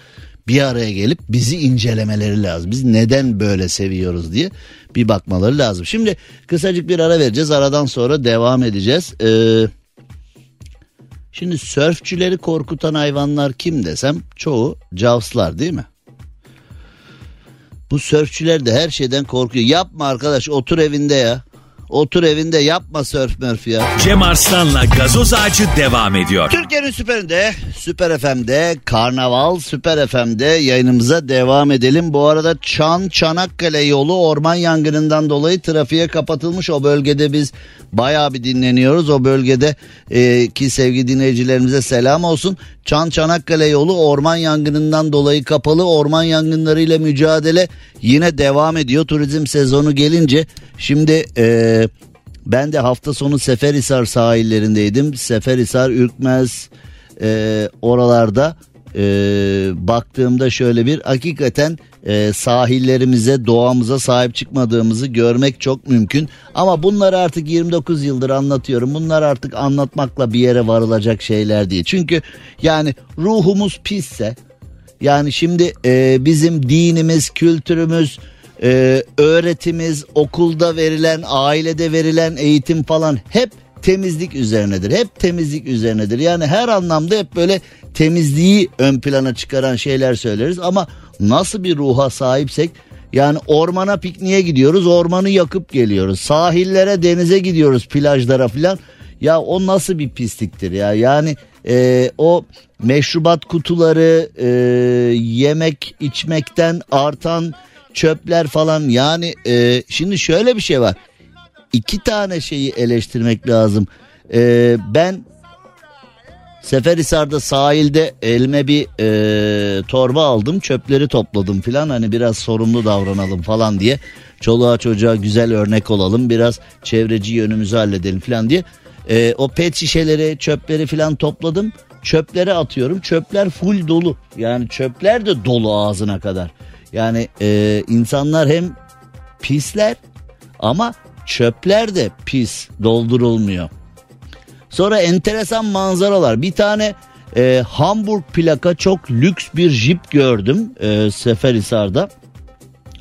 bir araya gelip bizi incelemeleri lazım. Biz neden böyle seviyoruz diye bir bakmaları lazım. Şimdi kısacık bir ara vereceğiz. Aradan sonra devam edeceğiz. Ee, şimdi sörfçüleri korkutan hayvanlar kim desem çoğu cavslar değil mi? Bu sörfçüler de her şeyden korkuyor. Yapma arkadaş otur evinde ya. Otur evinde yapma sörf mörf ya. Cem Arslan'la gazoz ağacı devam ediyor. Türkiye'nin süperinde, Süper FM'de, Karnaval Süper FM'de yayınımıza devam edelim. Bu arada Çan Çanakkale yolu orman yangınından dolayı trafiğe kapatılmış. O bölgede biz bayağı bir dinleniyoruz. O bölgede e, ki sevgili dinleyicilerimize selam olsun. Çan Çanakkale yolu orman yangınından dolayı kapalı. Orman yangınlarıyla mücadele yine devam ediyor. Turizm sezonu gelince şimdi e, ben de hafta sonu Seferhisar sahillerindeydim. Seferhisar, Ürkmez e, oralarda e, baktığımda şöyle bir hakikaten e, sahillerimize, doğamıza sahip çıkmadığımızı görmek çok mümkün. Ama bunları artık 29 yıldır anlatıyorum. Bunlar artık anlatmakla bir yere varılacak şeyler değil. Çünkü yani ruhumuz pisse, yani şimdi e, bizim dinimiz, kültürümüz, e, öğretimiz, okulda verilen, ailede verilen eğitim falan hep temizlik üzerinedir. Hep temizlik üzerinedir. Yani her anlamda hep böyle temizliği ön plana çıkaran şeyler söyleriz ama nasıl bir ruha sahipsek yani ormana pikniğe gidiyoruz, ormanı yakıp geliyoruz. Sahillere, denize gidiyoruz, plajlara filan. Ya o nasıl bir pisliktir ya? Yani e, o meşrubat kutuları, e, yemek içmekten artan çöpler falan. Yani e, şimdi şöyle bir şey var. İki tane şeyi eleştirmek lazım. E, ben Seferhisar'da sahilde elime bir e, torba aldım çöpleri topladım filan. Hani biraz sorumlu davranalım falan diye. Çoluğa çocuğa güzel örnek olalım biraz çevreci yönümüzü halledelim filan diye. E, o pet şişeleri çöpleri filan topladım. Çöplere atıyorum. Çöpler full dolu. Yani çöpler de dolu ağzına kadar. Yani e, insanlar hem pisler ama çöpler de pis doldurulmuyor. Sonra enteresan manzaralar. Bir tane e, Hamburg plaka çok lüks bir jip gördüm e, Seferhisar'da.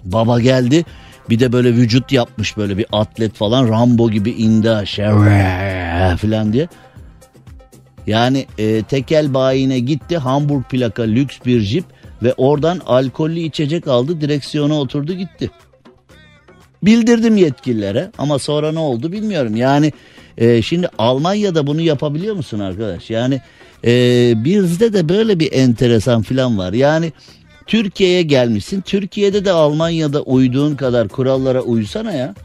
Baba geldi Bir de böyle vücut yapmış böyle bir atlet falan Rambo gibi indi aşağı falan diye. Yani e, tekel bayine gitti Hamburg plaka lüks bir jip ve oradan alkollü içecek aldı direksiyona oturdu gitti. Bildirdim yetkililere ama sonra ne oldu bilmiyorum. Yani e, şimdi Almanya'da bunu yapabiliyor musun arkadaş? Yani e, bizde de böyle bir enteresan filan var. Yani Türkiye'ye gelmişsin. Türkiye'de de Almanya'da uyduğun kadar kurallara uysana ya.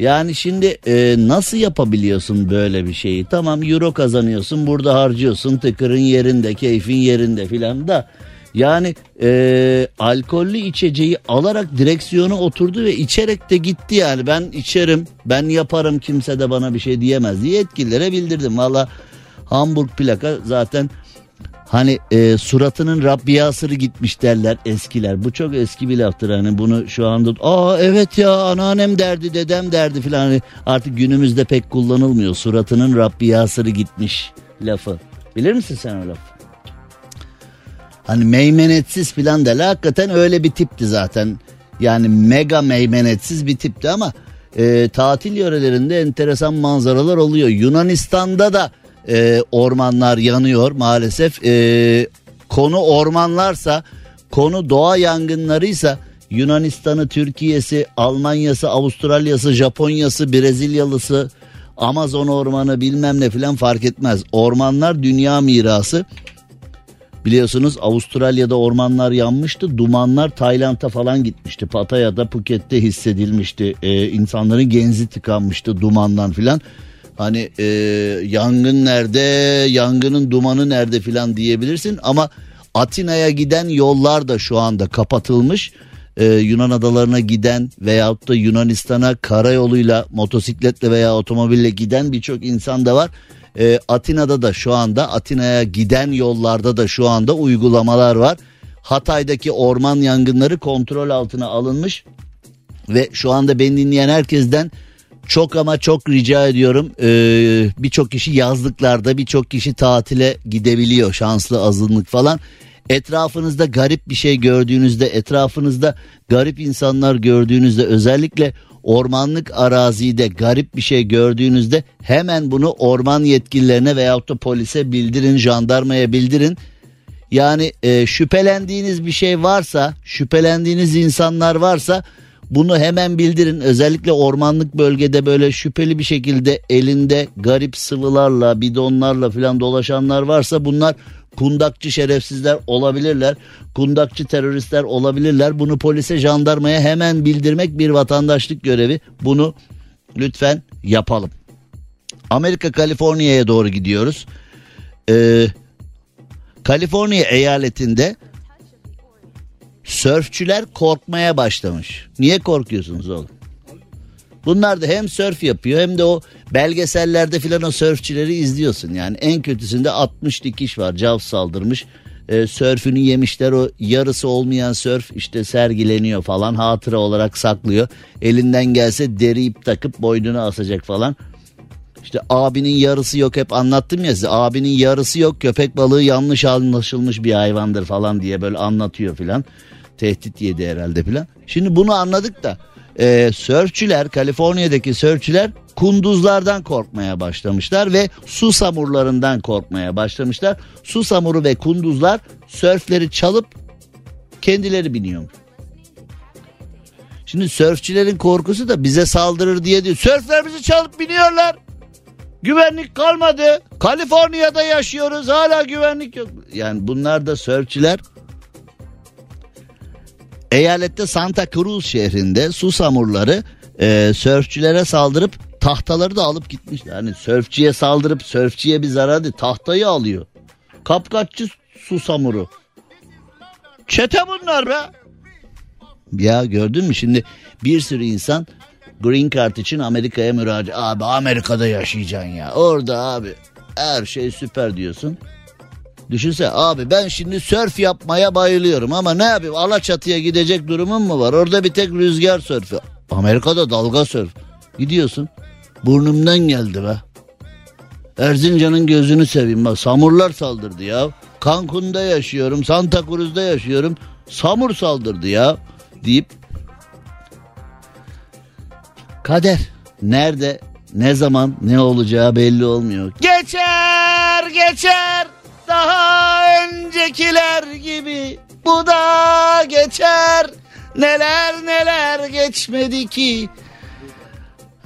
Yani şimdi e, nasıl yapabiliyorsun böyle bir şeyi? Tamam euro kazanıyorsun burada harcıyorsun tıkırın yerinde keyfin yerinde filan da. Yani e, alkollü içeceği alarak direksiyona oturdu ve içerek de gitti yani ben içerim ben yaparım kimse de bana bir şey diyemez diye yetkililere bildirdim. Valla Hamburg plaka zaten Hani e, suratının Rabbiyasırı gitmiş derler eskiler. Bu çok eski bir laftır hani bunu şu anda aa evet ya anneannem derdi dedem derdi filan hani artık günümüzde pek kullanılmıyor. Suratının Rabbiyasırı gitmiş lafı. Bilir misin sen o lafı? Hani meymenetsiz filan derler. Hakikaten öyle bir tipti zaten. Yani mega meymenetsiz bir tipti ama e, tatil yörelerinde enteresan manzaralar oluyor. Yunanistan'da da e, ormanlar yanıyor maalesef. E, konu ormanlarsa, konu doğa yangınlarıysa Yunanistan'ı, Türkiye'si, Almanya'sı, Avustralya'sı, Japonya'sı, Brezilyalısı, Amazon ormanı bilmem ne filan fark etmez. Ormanlar dünya mirası. Biliyorsunuz Avustralya'da ormanlar yanmıştı. Dumanlar Tayland'a falan gitmişti. Pattaya'da, Phuket'te hissedilmişti. Ee, insanların genzi tıkanmıştı dumandan filan. Hani e, yangın nerede, yangının dumanı nerede filan diyebilirsin. Ama Atina'ya giden yollar da şu anda kapatılmış. Ee, Yunan adalarına giden veyahut da Yunanistan'a karayoluyla motosikletle veya otomobille giden birçok insan da var. Ee, Atina'da da şu anda Atina'ya giden yollarda da şu anda uygulamalar var. Hatay'daki orman yangınları kontrol altına alınmış ve şu anda beni dinleyen herkesten çok ama çok rica ediyorum ee, birçok kişi yazlıklarda birçok kişi tatile gidebiliyor şanslı azınlık falan. Etrafınızda garip bir şey gördüğünüzde etrafınızda garip insanlar gördüğünüzde özellikle ormanlık arazide garip bir şey gördüğünüzde hemen bunu orman yetkililerine veyahut da polise bildirin jandarmaya bildirin. Yani e, şüphelendiğiniz bir şey varsa şüphelendiğiniz insanlar varsa bunu hemen bildirin. Özellikle ormanlık bölgede böyle şüpheli bir şekilde elinde garip sıvılarla, bidonlarla falan dolaşanlar varsa bunlar kundakçı şerefsizler olabilirler. Kundakçı teröristler olabilirler. Bunu polise, jandarmaya hemen bildirmek bir vatandaşlık görevi. Bunu lütfen yapalım. Amerika Kaliforniya'ya doğru gidiyoruz. Ee, Kaliforniya eyaletinde sörfçüler korkmaya başlamış. Niye korkuyorsunuz oğlum? Bunlar da hem sörf yapıyor hem de o belgesellerde filan o sörfçileri izliyorsun. Yani en kötüsünde 60 dikiş var. Cav saldırmış. E, sörfünü yemişler o yarısı olmayan sörf işte sergileniyor falan hatıra olarak saklıyor. Elinden gelse deri ip takıp boynuna asacak falan. İşte abinin yarısı yok hep anlattım ya size abinin yarısı yok köpek balığı yanlış anlaşılmış bir hayvandır falan diye böyle anlatıyor filan. Tehdit yedi herhalde filan. Şimdi bunu anladık da e, sörfçüler Kaliforniya'daki sörfçüler kunduzlardan korkmaya başlamışlar ve su samurlarından korkmaya başlamışlar. Su samuru ve kunduzlar sörfleri çalıp kendileri biniyor. Şimdi sörfçilerin korkusu da bize saldırır diye diyor. Sörflerimizi çalıp biniyorlar. Güvenlik kalmadı. Kaliforniya'da yaşıyoruz hala güvenlik yok. Yani bunlar da sörfçiler Eyalette Santa Cruz şehrinde susamurları e, sörfçülere saldırıp tahtaları da alıp gitmişler. Yani sörfçiye saldırıp sörfçiye bir zarar değil tahtayı alıyor. Kapkaççı susamuru. Çete bunlar be. Ya gördün mü şimdi bir sürü insan Green Card için Amerika'ya müracaat. Abi Amerika'da yaşayacaksın ya. Orada abi her şey süper diyorsun. Düşünse abi ben şimdi sörf yapmaya bayılıyorum ama ne yapayım Alaçatı'ya gidecek durumum mu var? Orada bir tek rüzgar sörfü. Amerika'da dalga sörf. Gidiyorsun. Burnumdan geldi be. Erzincan'ın gözünü seveyim bak samurlar saldırdı ya. Cancun'da yaşıyorum, Santa Cruz'da yaşıyorum. Samur saldırdı ya deyip Kader. Nerede, ne zaman, ne olacağı belli olmuyor. Geçer, geçer. Daha öncekiler gibi. Bu da geçer. Neler neler geçmedi ki.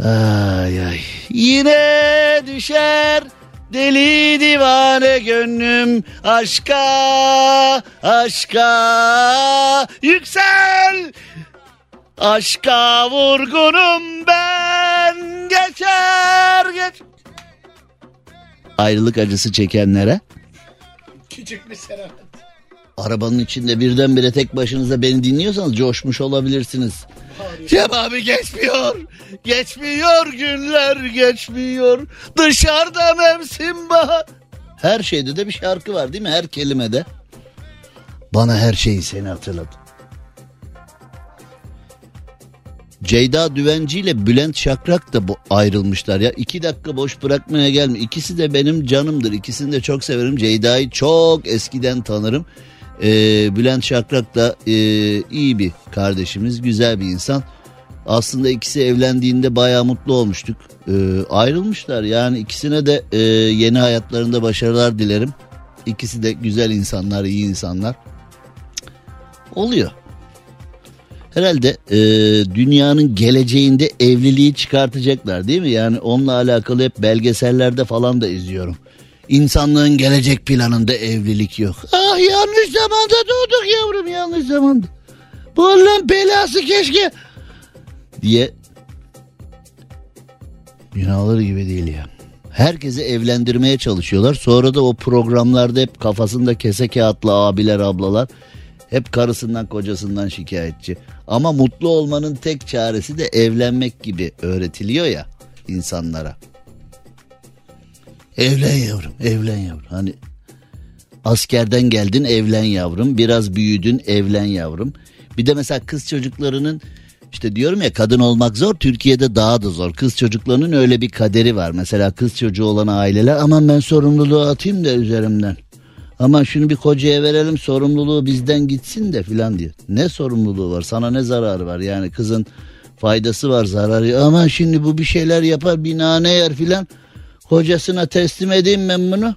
Ay ay. Yine düşer deli divane gönlüm aşka aşka yüksel aşka vurgunum ben geçer geç ayrılık acısı çekenlere Küçük bir serahat. arabanın içinde birdenbire tek başınıza beni dinliyorsanız coşmuş olabilirsiniz. Cem abi geçmiyor. Geçmiyor günler geçmiyor. Dışarıda mevsim bahar. Her şeyde de bir şarkı var değil mi? Her kelimede. Bana her şeyi seni hatırladı. Ceyda Düvenci ile Bülent Şakrak da bu ayrılmışlar ya. iki dakika boş bırakmaya gelme. İkisi de benim canımdır. İkisini de çok severim. Ceyda'yı çok eskiden tanırım. Ee, Bülent Şakrak da e, iyi bir kardeşimiz. Güzel bir insan. Aslında ikisi evlendiğinde bayağı mutlu olmuştuk. Ee, ayrılmışlar yani ikisine de e, yeni hayatlarında başarılar dilerim. İkisi de güzel insanlar, iyi insanlar. Oluyor. Herhalde e, dünyanın geleceğinde evliliği çıkartacaklar değil mi? Yani onunla alakalı hep belgesellerde falan da izliyorum. İnsanlığın gelecek planında evlilik yok. Ah yanlış zamanda doğduk yavrum yanlış zamanda. Bu Allah'ın belası keşke diye günahları gibi değil ya. Herkesi evlendirmeye çalışıyorlar. Sonra da o programlarda hep kafasında kese kağıtlı abiler ablalar hep karısından kocasından şikayetçi. Ama mutlu olmanın tek çaresi de evlenmek gibi öğretiliyor ya insanlara. Evlen yavrum, evlen yavrum. Hani askerden geldin evlen yavrum, biraz büyüdün evlen yavrum. Bir de mesela kız çocuklarının işte diyorum ya kadın olmak zor Türkiye'de daha da zor. Kız çocuklarının öyle bir kaderi var. Mesela kız çocuğu olan aileler aman ben sorumluluğu atayım da üzerimden. Aman şunu bir kocaya verelim sorumluluğu bizden gitsin de filan diyor. Ne sorumluluğu var sana ne zararı var yani kızın faydası var zararı. Aman şimdi bu bir şeyler yapar bina ne yer filan. Kocasına teslim edeyim ben bunu.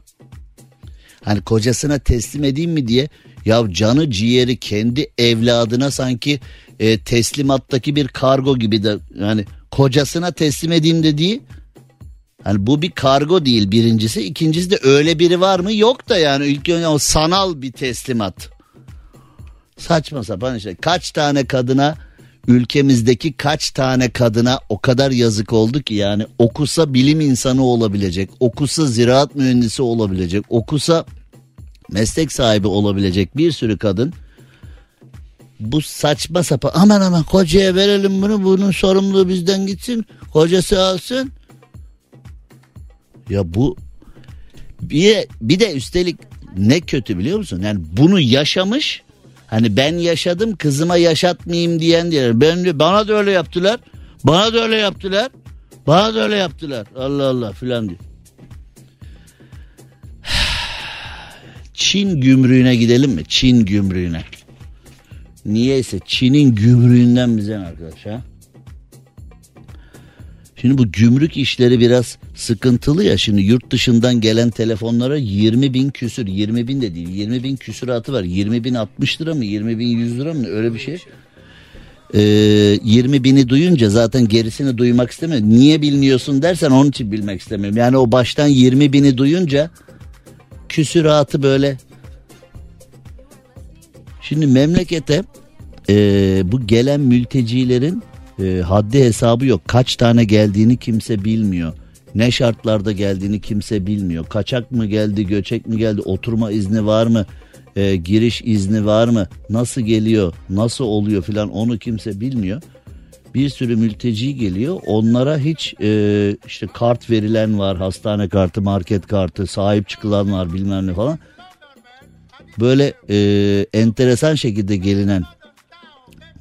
Hani kocasına teslim edeyim mi diye ya canı ciğeri kendi evladına sanki e, teslimattaki bir kargo gibi de yani kocasına teslim edeyim dediği Hani bu bir kargo değil birincisi. ikincisi de öyle biri var mı? Yok da yani önce o sanal bir teslimat. Saçma sapan işte. Kaç tane kadına ülkemizdeki kaç tane kadına o kadar yazık oldu ki yani okusa bilim insanı olabilecek, okusa ziraat mühendisi olabilecek, okusa meslek sahibi olabilecek bir sürü kadın bu saçma sapan aman aman kocaya verelim bunu bunun sorumluluğu bizden gitsin kocası alsın ya bu bir, bir de üstelik ne kötü biliyor musun? Yani bunu yaşamış hani ben yaşadım kızıma yaşatmayayım diyen diyor. Ben, bana da öyle yaptılar. Bana da öyle yaptılar. Bana da öyle yaptılar. Allah Allah filan diyor. Çin gümrüğüne gidelim mi? Çin gümrüğüne. Niyeyse Çin'in gümrüğünden bize arkadaş ha? Şimdi bu gümrük işleri biraz sıkıntılı ya. Şimdi yurt dışından gelen telefonlara 20 bin küsür 20 bin de değil 20 bin küsuratı var. 20 bin 60 lira mı 20 bin 100 lira mı öyle bir şey. Ee, 20 bini duyunca zaten gerisini duymak istemiyorum. Niye bilmiyorsun dersen onun için bilmek istemiyorum. Yani o baştan 20 bini duyunca küsuratı böyle. Şimdi memlekete e, bu gelen mültecilerin e, haddi hesabı yok. Kaç tane geldiğini kimse bilmiyor. Ne şartlarda geldiğini kimse bilmiyor. Kaçak mı geldi, göçek mi geldi, oturma izni var mı, e, giriş izni var mı, nasıl geliyor, nasıl oluyor filan onu kimse bilmiyor. Bir sürü mülteci geliyor. Onlara hiç e, işte kart verilen var, hastane kartı, market kartı, sahip çıkılan var bilmem ne falan. Böyle e, enteresan şekilde gelinen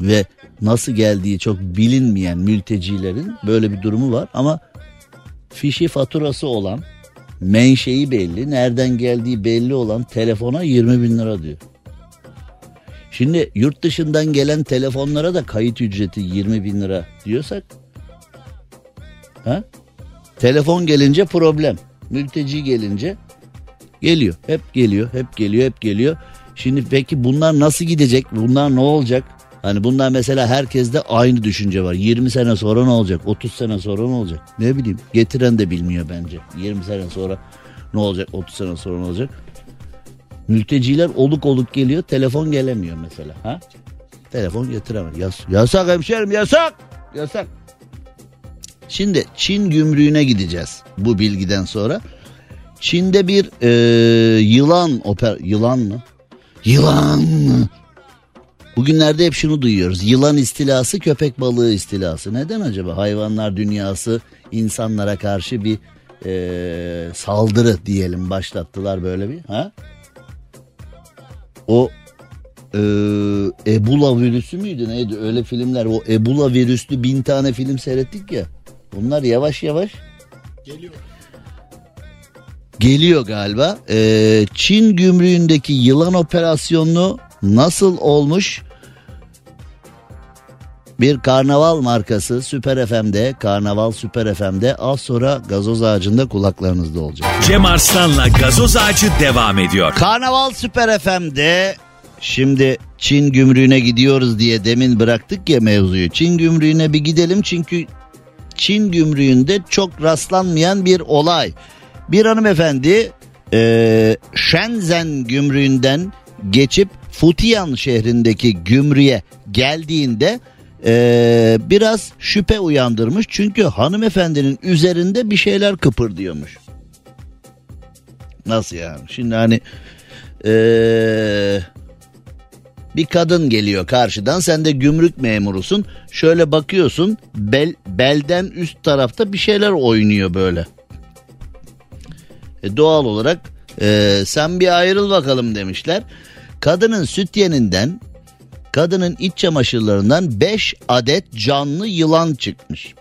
ve nasıl geldiği çok bilinmeyen mültecilerin böyle bir durumu var ama fişi faturası olan menşei belli nereden geldiği belli olan telefona 20 bin lira diyor. Şimdi yurt dışından gelen telefonlara da kayıt ücreti 20 bin lira diyorsak Ha? Telefon gelince problem. Mülteci gelince geliyor. Hep geliyor, hep geliyor, hep geliyor. Şimdi peki bunlar nasıl gidecek? Bunlar ne olacak? Hani bunlar mesela herkeste aynı düşünce var. 20 sene sonra ne olacak? 30 sene sonra ne olacak? Ne bileyim. Getiren de bilmiyor bence. 20 sene sonra ne olacak? 30 sene sonra ne olacak? Mülteciler oluk oluk geliyor. Telefon gelemiyor mesela. Ha? Telefon getiremez. Yas yasak hemşerim yasak. Yasak. Şimdi Çin gümrüğüne gideceğiz bu bilgiden sonra. Çin'de bir e, yılan oper yılan mı? Yılan? Bugünlerde hep şunu duyuyoruz. Yılan istilası, köpek balığı istilası. Neden acaba? Hayvanlar dünyası insanlara karşı bir e, saldırı diyelim başlattılar böyle bir. Ha? O e, Ebola virüsü müydü neydi öyle filmler o Ebola virüslü bin tane film seyrettik ya. Bunlar yavaş yavaş Geliyor. geliyor galiba. Ee, Çin gümrüğündeki yılan operasyonu nasıl olmuş? Bir karnaval markası Süper FM'de, Karnaval Süper FM'de az sonra gazoz ağacında kulaklarınızda olacak. Cem Arslan'la gazoz ağacı devam ediyor. Karnaval Süper FM'de şimdi Çin gümrüğüne gidiyoruz diye demin bıraktık ya mevzuyu. Çin gümrüğüne bir gidelim çünkü Çin gümrüğünde çok rastlanmayan bir olay. Bir hanımefendi e, Shenzhen gümrüğünden geçip Futian şehrindeki gümrüğe geldiğinde e, biraz şüphe uyandırmış. Çünkü hanımefendinin üzerinde bir şeyler kıpırdıyormuş. Nasıl yani? Şimdi hani ee, bir kadın geliyor karşıdan sen de gümrük memurusun. Şöyle bakıyorsun bel, belden üst tarafta bir şeyler oynuyor böyle. E, doğal olarak e, sen bir ayrıl bakalım demişler. Kadının sütyeninden kadının iç çamaşırlarından 5 adet canlı yılan çıkmış.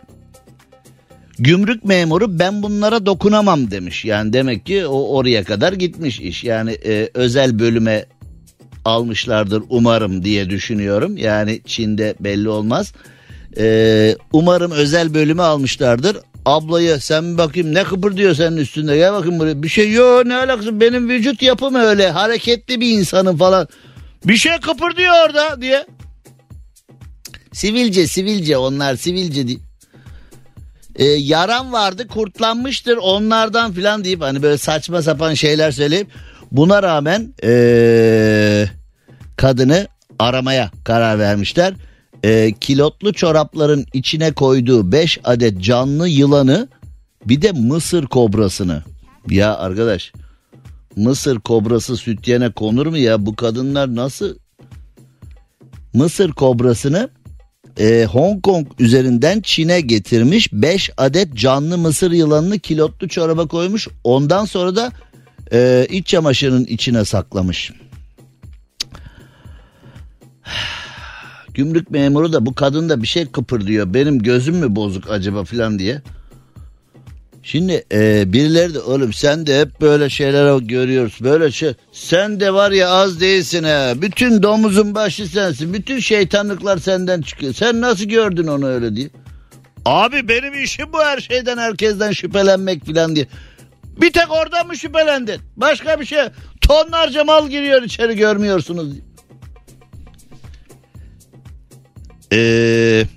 Gümrük memuru ben bunlara dokunamam demiş. Yani demek ki o oraya kadar gitmiş iş. Yani e, özel bölüme almışlardır umarım diye düşünüyorum. Yani Çin'de belli olmaz. E, umarım özel bölüme almışlardır. Ablayı sen bakayım ne kıpırdıyor senin üstünde gel bakayım buraya. Bir şey yok ne alakası benim vücut yapım öyle hareketli bir insanım falan. Bir şey kıpırdıyor orada diye. Sivilce sivilce onlar sivilce değil e, yaram vardı kurtlanmıştır onlardan filan deyip hani böyle saçma sapan şeyler söyleyip buna rağmen e, kadını aramaya karar vermişler. E, kilotlu çorapların içine koyduğu 5 adet canlı yılanı bir de mısır kobrasını. Ya arkadaş mısır kobrası sütyene konur mu ya bu kadınlar nasıl mısır kobrasını e, Hong Kong üzerinden Çin'e getirmiş 5 adet canlı mısır yılanını kilotlu çoraba koymuş. Ondan sonra da e, iç çamaşırının içine saklamış. Gümrük memuru da bu kadın da bir şey kıpırdıyor. Benim gözüm mü bozuk acaba filan diye. Şimdi e, birileri de oğlum sen de hep böyle şeyler görüyoruz. Böyle şey sen de var ya az değilsin ha. Bütün domuzun başı sensin. Bütün şeytanlıklar senden çıkıyor. Sen nasıl gördün onu öyle diye. Abi benim işim bu her şeyden herkesten şüphelenmek filan diye. Bir tek oradan mı şüphelendin? Başka bir şey. Tonlarca mal giriyor içeri görmüyorsunuz. Eee...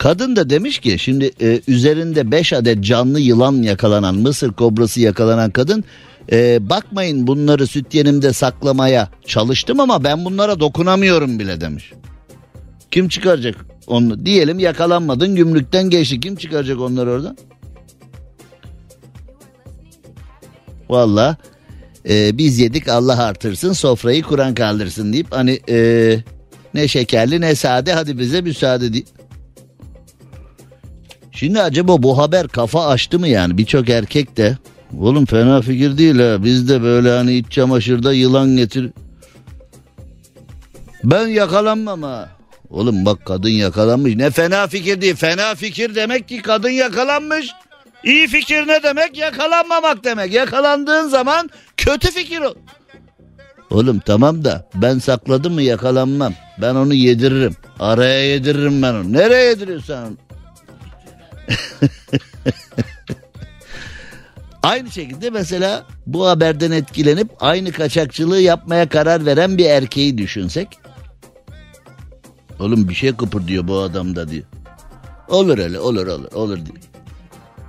Kadın da demiş ki şimdi e, üzerinde 5 adet canlı yılan yakalanan Mısır kobrası yakalanan kadın e, bakmayın bunları süt yenimde saklamaya çalıştım ama ben bunlara dokunamıyorum bile demiş. Kim çıkaracak onu? Diyelim yakalanmadın gümrükten geçti. Kim çıkaracak onları oradan? Valla e, biz yedik Allah artırsın sofrayı Kur'an kaldırsın deyip hani e, ne şekerli ne sade hadi bize müsaade deyip. Şimdi acaba bu haber kafa açtı mı yani birçok erkek de oğlum fena fikir değil ha biz de böyle hani iç çamaşırda yılan getir. Ben yakalanmam ha. Oğlum bak kadın yakalanmış ne fena fikir değil fena fikir demek ki kadın yakalanmış. İyi fikir ne demek yakalanmamak demek yakalandığın zaman kötü fikir o. Oğlum tamam da ben sakladım mı yakalanmam. Ben onu yediririm. Araya yediririm ben onu. Nereye yediriyorsun onu? Aynı şekilde mesela bu haberden etkilenip aynı kaçakçılığı yapmaya karar veren bir erkeği düşünsek. Oğlum bir şey kıpırdıyor bu adamda diyor. Olur öyle olur olur olur diyor.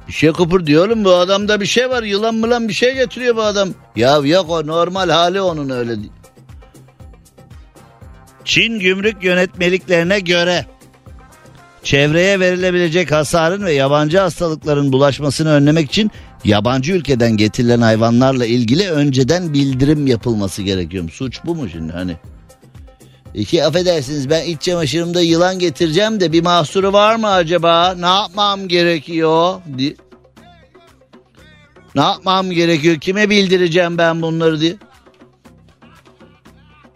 Bir şey kıpırdıyor oğlum bu adamda bir şey var yılan mılan bir şey getiriyor bu adam. Ya yok o normal hali onun öyle diyor. Çin gümrük yönetmeliklerine göre çevreye verilebilecek hasarın ve yabancı hastalıkların bulaşmasını önlemek için yabancı ülkeden getirilen hayvanlarla ilgili önceden bildirim yapılması gerekiyor. Suç bu mu şimdi hani? İki affedersiniz ben iç çamaşırımda yılan getireceğim de bir mahsuru var mı acaba? Ne yapmam gerekiyor? Di- Ne yapmam gerekiyor? Kime bildireceğim ben bunları diye.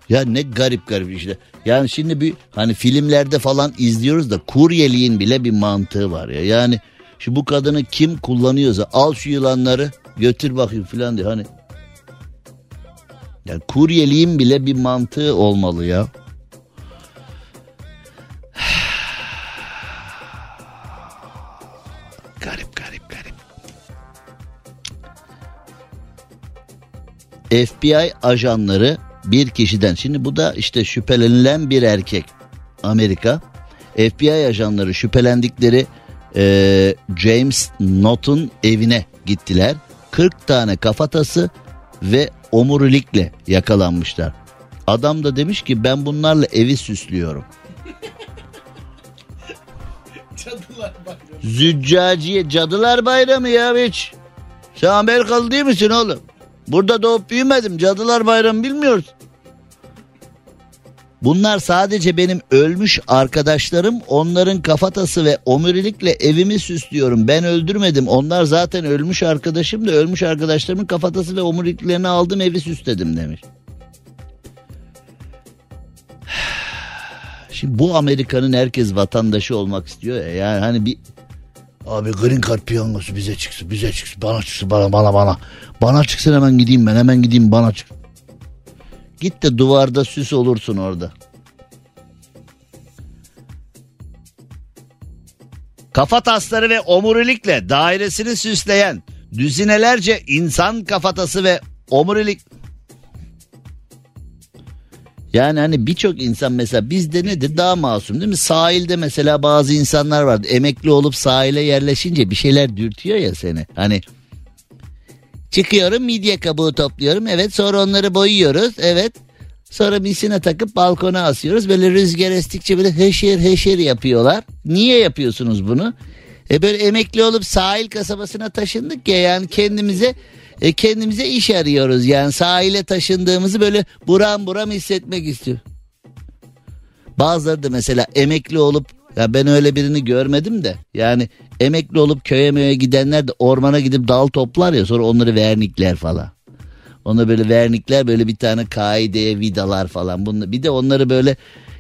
Ya ne garip garip işte. Yani şimdi bir hani filmlerde falan izliyoruz da kuryeliğin bile bir mantığı var ya. Yani şu bu kadını kim kullanıyorsa al şu yılanları götür bakayım filan diye hani. Yani kuryeliğin bile bir mantığı olmalı ya. garip garip garip. FBI ajanları bir kişiden şimdi bu da işte şüphelenilen bir erkek Amerika FBI ajanları şüphelendikleri e, James Nott'un evine gittiler 40 tane kafatası ve omurilikle yakalanmışlar adam da demiş ki ben bunlarla evi süslüyorum Cadılar bayramı. Züccaciye Cadılar Bayramı ya hiç. Sen Amerikalı değil misin oğlum? Burada doğup büyümedim. Cadılar Bayramı bilmiyoruz. Bunlar sadece benim ölmüş arkadaşlarım. Onların kafatası ve omurilikle evimi süslüyorum. Ben öldürmedim. Onlar zaten ölmüş arkadaşım da ölmüş arkadaşlarımın kafatası ve omuriliklerini aldım evi süsledim demiş. Şimdi bu Amerika'nın herkes vatandaşı olmak istiyor ya. Yani hani bir Abi green card piyangosu bize çıksın bize çıksın bana çıksın bana bana bana. Bana çıksın hemen gideyim ben hemen gideyim bana çık. Git de duvarda süs olursun orada. Kafa tasları ve omurilikle dairesini süsleyen düzinelerce insan kafatası ve omurilik yani hani birçok insan mesela bizde nedir daha masum değil mi? Sahilde mesela bazı insanlar vardı. Emekli olup sahile yerleşince bir şeyler dürtüyor ya seni. Hani çıkıyorum midye kabuğu topluyorum. Evet sonra onları boyuyoruz. Evet. Sonra misine takıp balkona asıyoruz. Böyle rüzgar estikçe böyle heşer heşer yapıyorlar. Niye yapıyorsunuz bunu? E böyle emekli olup sahil kasabasına taşındık ya yani kendimize e kendimize iş arıyoruz yani sahile taşındığımızı böyle buram buram hissetmek istiyor. Bazıları da mesela emekli olup ya ben öyle birini görmedim de yani emekli olup köye möye gidenler de ormana gidip dal toplar ya sonra onları vernikler falan. Ona böyle vernikler böyle bir tane kaideye vidalar falan. Bunu, bir de onları böyle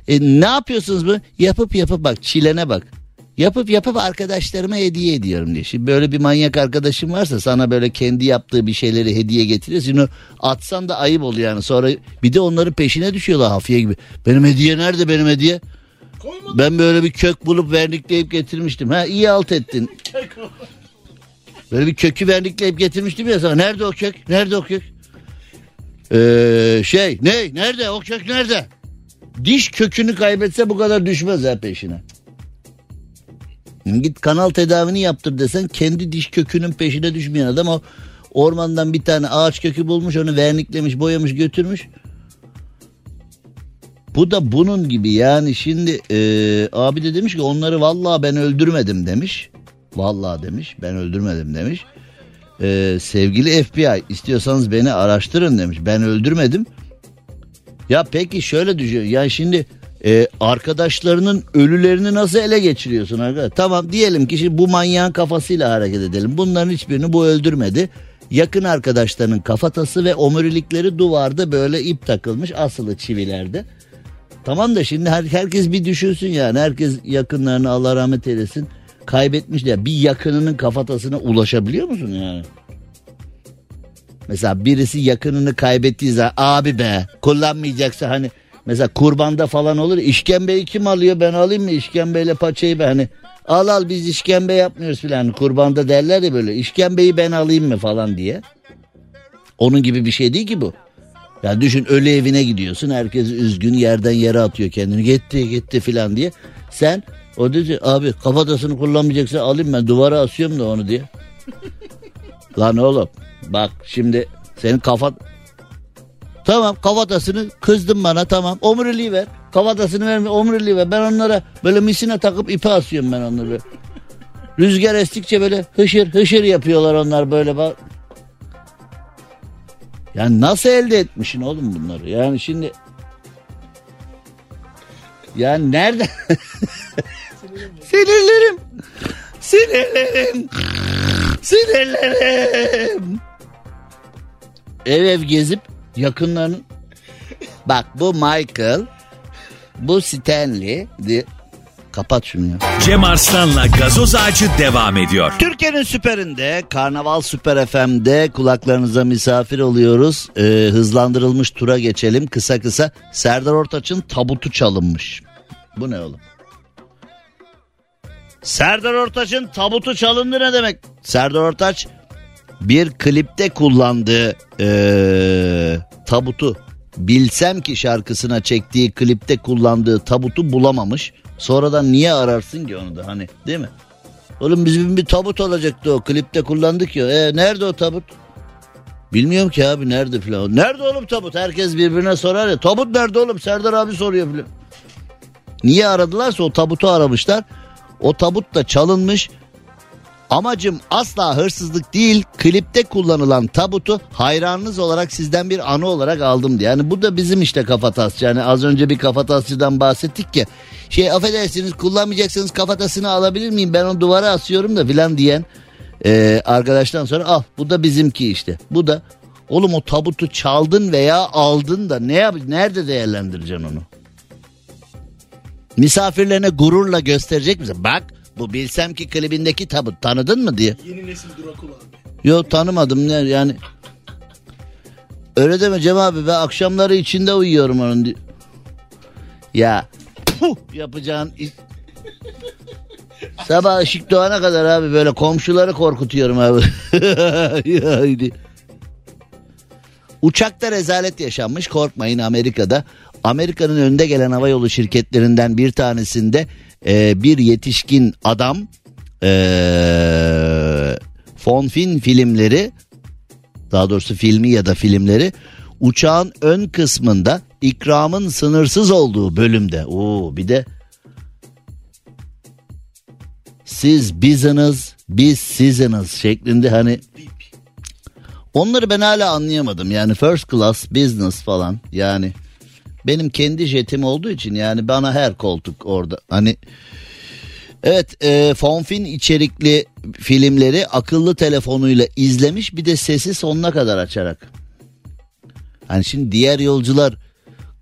e, ne yapıyorsunuz bu? Yapıp yapıp bak çilene bak. Yapıp yapıp arkadaşlarıma hediye ediyorum diye. Şimdi böyle bir manyak arkadaşım varsa sana böyle kendi yaptığı bir şeyleri hediye getiriyorsun. Onu atsan da ayıp oluyor yani. Sonra bir de onların peşine düşüyorlar hafiye gibi. Benim hediye nerede benim hediye? Koymadım. Ben böyle bir kök bulup vernikleyip getirmiştim. Ha iyi alt ettin. Böyle bir kökü vernikleyip getirmiştim ya sana. Nerede o kök? Nerede o kök? Ee, şey ne? Nerede? O kök nerede? Diş kökünü kaybetse bu kadar düşmez ha peşine. Git kanal tedavini yaptır desen kendi diş kökünün peşine düşmeyen adam o ormandan bir tane ağaç kökü bulmuş onu verniklemiş boyamış götürmüş. Bu da bunun gibi yani şimdi e, abi de demiş ki onları vallahi ben öldürmedim demiş. Vallahi demiş ben öldürmedim demiş. E, sevgili FBI istiyorsanız beni araştırın demiş ben öldürmedim. Ya peki şöyle düşün yani şimdi e, arkadaşlarının ölülerini nasıl ele geçiriyorsun arkadaş? Tamam diyelim ki şimdi bu manyağın kafasıyla hareket edelim. Bunların hiçbirini bu öldürmedi. Yakın arkadaşlarının kafatası ve omurilikleri duvarda böyle ip takılmış asılı çivilerde. Tamam da şimdi her, herkes bir düşünsün yani. Herkes yakınlarını Allah rahmet eylesin kaybetmiş ya. Bir yakınının kafatasına ulaşabiliyor musun yani? Mesela birisi yakınını kaybettiği zaman abi be kullanmayacaksa hani mesela kurbanda falan olur işkembeyi kim alıyor ben alayım mı işkembeyle paçayı ben hani al al biz işkembe yapmıyoruz filan kurbanda derler ya böyle işkembeyi ben alayım mı falan diye. Onun gibi bir şey değil ki bu. Ya düşün ölü evine gidiyorsun herkes üzgün yerden yere atıyor kendini gitti gitti filan diye. Sen o dedi abi kafatasını kullanmayacaksa alayım ben duvara asıyorum da onu diye. Lan oğlum bak şimdi senin kafa... Tamam kafatasını kızdın bana tamam omuriliği ver. Kafatasını verme omuriliği ver. Ben onlara böyle misine takıp ipe asıyorum ben onları. Rüzgar estikçe böyle hışır hışır yapıyorlar onlar böyle bak. Yani nasıl elde etmişsin oğlum bunları? Yani şimdi... Yani nerede? Sinirlerim. Sinirlerim. Sinirlerim. Ev ev gezip yakınlarının... Bak bu Michael. Bu Stanley. diye- Kapat şunu ya. Cem Arslan'la gazoz ağacı devam ediyor. Türkiye'nin süperinde Karnaval Süper FM'de kulaklarınıza misafir oluyoruz. Ee, hızlandırılmış tura geçelim kısa kısa. Serdar Ortaç'ın tabutu çalınmış. Bu ne oğlum? Serdar Ortaç'ın tabutu çalındı ne demek? Serdar Ortaç bir klipte kullandığı ee, tabutu bilsem ki şarkısına çektiği klipte kullandığı tabutu bulamamış. Sonradan niye ararsın ki onu da hani değil mi? Oğlum bizim bir tabut olacaktı o klipte kullandık ya. E, nerede o tabut? Bilmiyorum ki abi nerede filan. Nerede oğlum tabut? Herkes birbirine sorar ya. Tabut nerede oğlum? Serdar abi soruyor filan. Niye aradılarsa o tabutu aramışlar. O tabut da çalınmış. Amacım asla hırsızlık değil klipte kullanılan tabutu hayranınız olarak sizden bir anı olarak aldım diye. Yani bu da bizim işte kafatasçı. Yani az önce bir kafatasçıdan bahsettik ya. Şey affedersiniz kullanmayacaksınız kafatasını alabilir miyim ben onu duvara asıyorum da filan diyen e, arkadaştan sonra al bu da bizimki işte. Bu da oğlum o tabutu çaldın veya aldın da ne yap nerede değerlendireceksin onu? Misafirlerine gururla gösterecek misin? Bak bu bilsem ki klibindeki tabut tanıdın mı diye. Yeni nesil Drakula abi. Yo tanımadım ne yani. Öyle deme Cem abi ben akşamları içinde uyuyorum onun. di- Ya puh, yapacağın Sabah ışık doğana kadar abi böyle komşuları korkutuyorum abi. Haydi. Uçakta rezalet yaşanmış korkmayın Amerika'da. Amerika'nın önde gelen havayolu şirketlerinden bir tanesinde e, bir yetişkin adam e, Fonfin filmleri daha doğrusu filmi ya da filmleri uçağın ön kısmında ikramın sınırsız olduğu bölümde. Oo bir de siz biziniz biz siziniz şeklinde hani onları ben hala anlayamadım. Yani first class business falan yani benim kendi jetim olduğu için yani bana her koltuk orada hani Evet e, Fonfin içerikli filmleri akıllı telefonuyla izlemiş bir de sesi sonuna kadar açarak. Hani şimdi diğer yolcular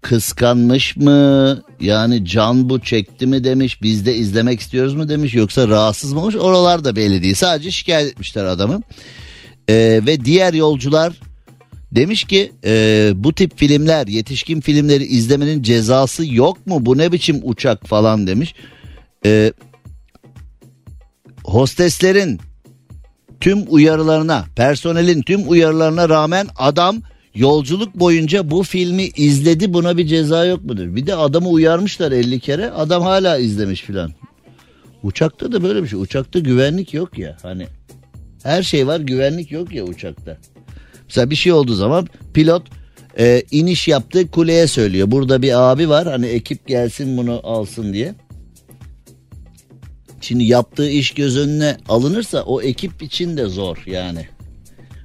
kıskanmış mı yani can bu çekti mi demiş biz de izlemek istiyoruz mu demiş yoksa rahatsız mı olmuş oralar da belli değil sadece şikayet etmişler adamı. E, ve diğer yolcular demiş ki e, bu tip filmler yetişkin filmleri izlemenin cezası yok mu bu ne biçim uçak falan demiş. E, hosteslerin tüm uyarılarına, personelin tüm uyarılarına rağmen adam yolculuk boyunca bu filmi izledi buna bir ceza yok mudur? Bir de adamı uyarmışlar 50 kere adam hala izlemiş filan. Uçakta da böyle bir şey. Uçakta güvenlik yok ya hani. Her şey var güvenlik yok ya uçakta. Mesela bir şey olduğu zaman pilot e, iniş yaptığı kuleye söylüyor. Burada bir abi var hani ekip gelsin bunu alsın diye. Şimdi yaptığı iş göz önüne alınırsa o ekip için de zor yani.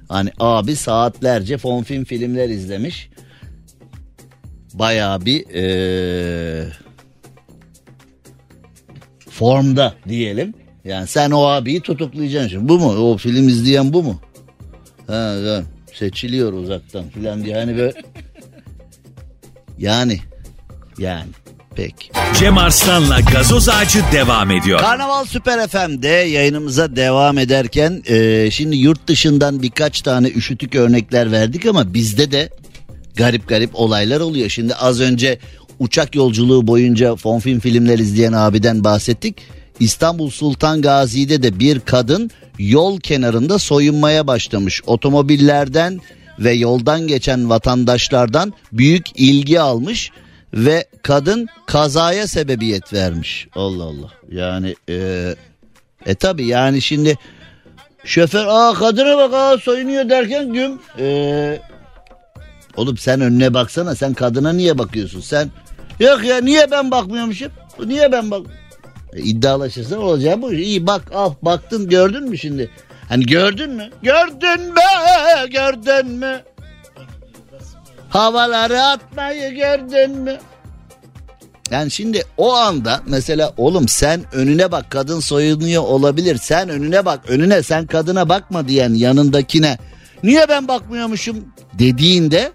Hani abi saatlerce fonfilm filmler izlemiş. Bayağı bir eee, formda diyelim. Yani sen o abiyi tutuklayacaksın şimdi. Bu mu? O film izleyen bu mu? Ha, ha, seçiliyor uzaktan filan diye. Hani böyle... Yani. Yani. Peki. Cem Arslan'la gazoz ağacı devam ediyor. Karnaval Süper FM'de yayınımıza devam ederken e, şimdi yurt dışından birkaç tane üşütük örnekler verdik ama bizde de garip garip olaylar oluyor. Şimdi az önce uçak yolculuğu boyunca fon film filmler izleyen abiden bahsettik. İstanbul Sultan Gazi'de de bir kadın yol kenarında soyunmaya başlamış. Otomobillerden ve yoldan geçen vatandaşlardan büyük ilgi almış ve kadın kazaya sebebiyet vermiş. Allah Allah. Yani e, e tabi yani şimdi şoför aa kadına bak aa soyunuyor derken güm e, oğlum sen önüne baksana sen kadına niye bakıyorsun sen yok ya niye ben bakmıyormuşum niye ben bak iddialaşırsan olacağı bu iyi bak al baktın gördün mü şimdi? Hani gördün mü? Gördün mü? Gördün mü? Havaları atmayı gördün mü? Yani şimdi o anda mesela oğlum sen önüne bak kadın soyunuyor olabilir. Sen önüne bak önüne sen kadına bakma diyen yanındakine niye ben bakmıyormuşum? dediğinde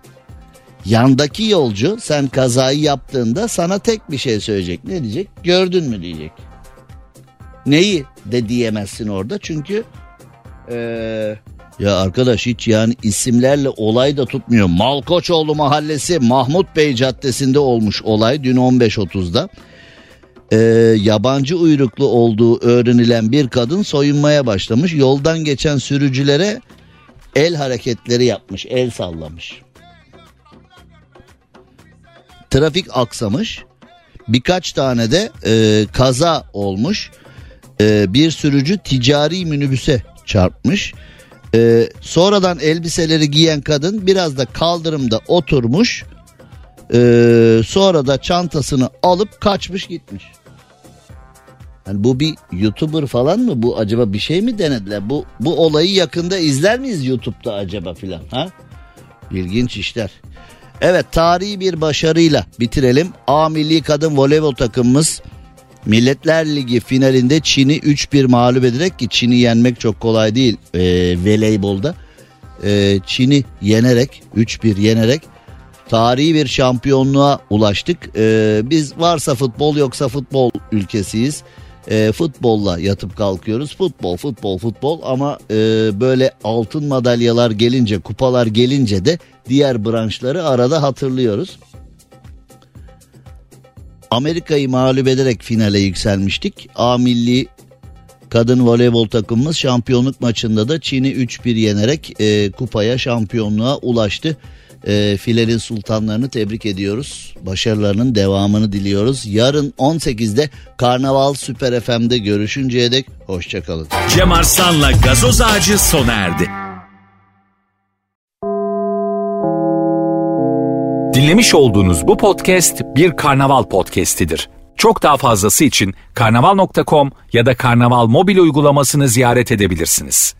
yandaki yolcu sen kazayı yaptığında sana tek bir şey söyleyecek. Ne diyecek? Gördün mü diyecek. Neyi de diyemezsin orada çünkü ee, ya arkadaş hiç yani isimlerle olay da tutmuyor. Malkoçoğlu Mahallesi Mahmut Bey Caddesi'nde olmuş olay dün 15.30'da. Ee, yabancı uyruklu olduğu öğrenilen bir kadın soyunmaya başlamış. Yoldan geçen sürücülere el hareketleri yapmış, el sallamış. Trafik aksamış. Birkaç tane de e, kaza olmuş. E, bir sürücü ticari minibüse çarpmış. Ee, sonradan elbiseleri giyen kadın biraz da kaldırımda oturmuş. Ee, sonra da çantasını alıp kaçmış gitmiş. Yani bu bir YouTuber falan mı? Bu acaba bir şey mi denediler? Bu bu olayı yakında izler miyiz YouTube'da acaba filan? Ha? İlginç işler. Evet tarihi bir başarıyla bitirelim. A milli kadın voleybol takımımız Milletler Ligi finalinde Çin'i 3-1 mağlup ederek ki Çin'i yenmek çok kolay değil e, voleybolda. E, Çin'i yenerek 3-1 yenerek tarihi bir şampiyonluğa ulaştık. E, biz varsa futbol yoksa futbol ülkesiyiz. E, futbolla yatıp kalkıyoruz. Futbol, futbol, futbol ama e, böyle altın madalyalar gelince, kupalar gelince de diğer branşları arada hatırlıyoruz. Amerika'yı mağlup ederek finale yükselmiştik. A milli kadın voleybol takımımız şampiyonluk maçında da Çin'i 3-1 yenerek e, kupaya şampiyonluğa ulaştı. E, filenin sultanlarını tebrik ediyoruz. Başarılarının devamını diliyoruz. Yarın 18'de Karnaval Süper FM'de görüşünceye dek hoşçakalın. Cem Arslan'la gazoz ağacı sona erdi. Dinlemiş olduğunuz bu podcast bir karnaval podcastidir. Çok daha fazlası için karnaval.com ya da karnaval mobil uygulamasını ziyaret edebilirsiniz.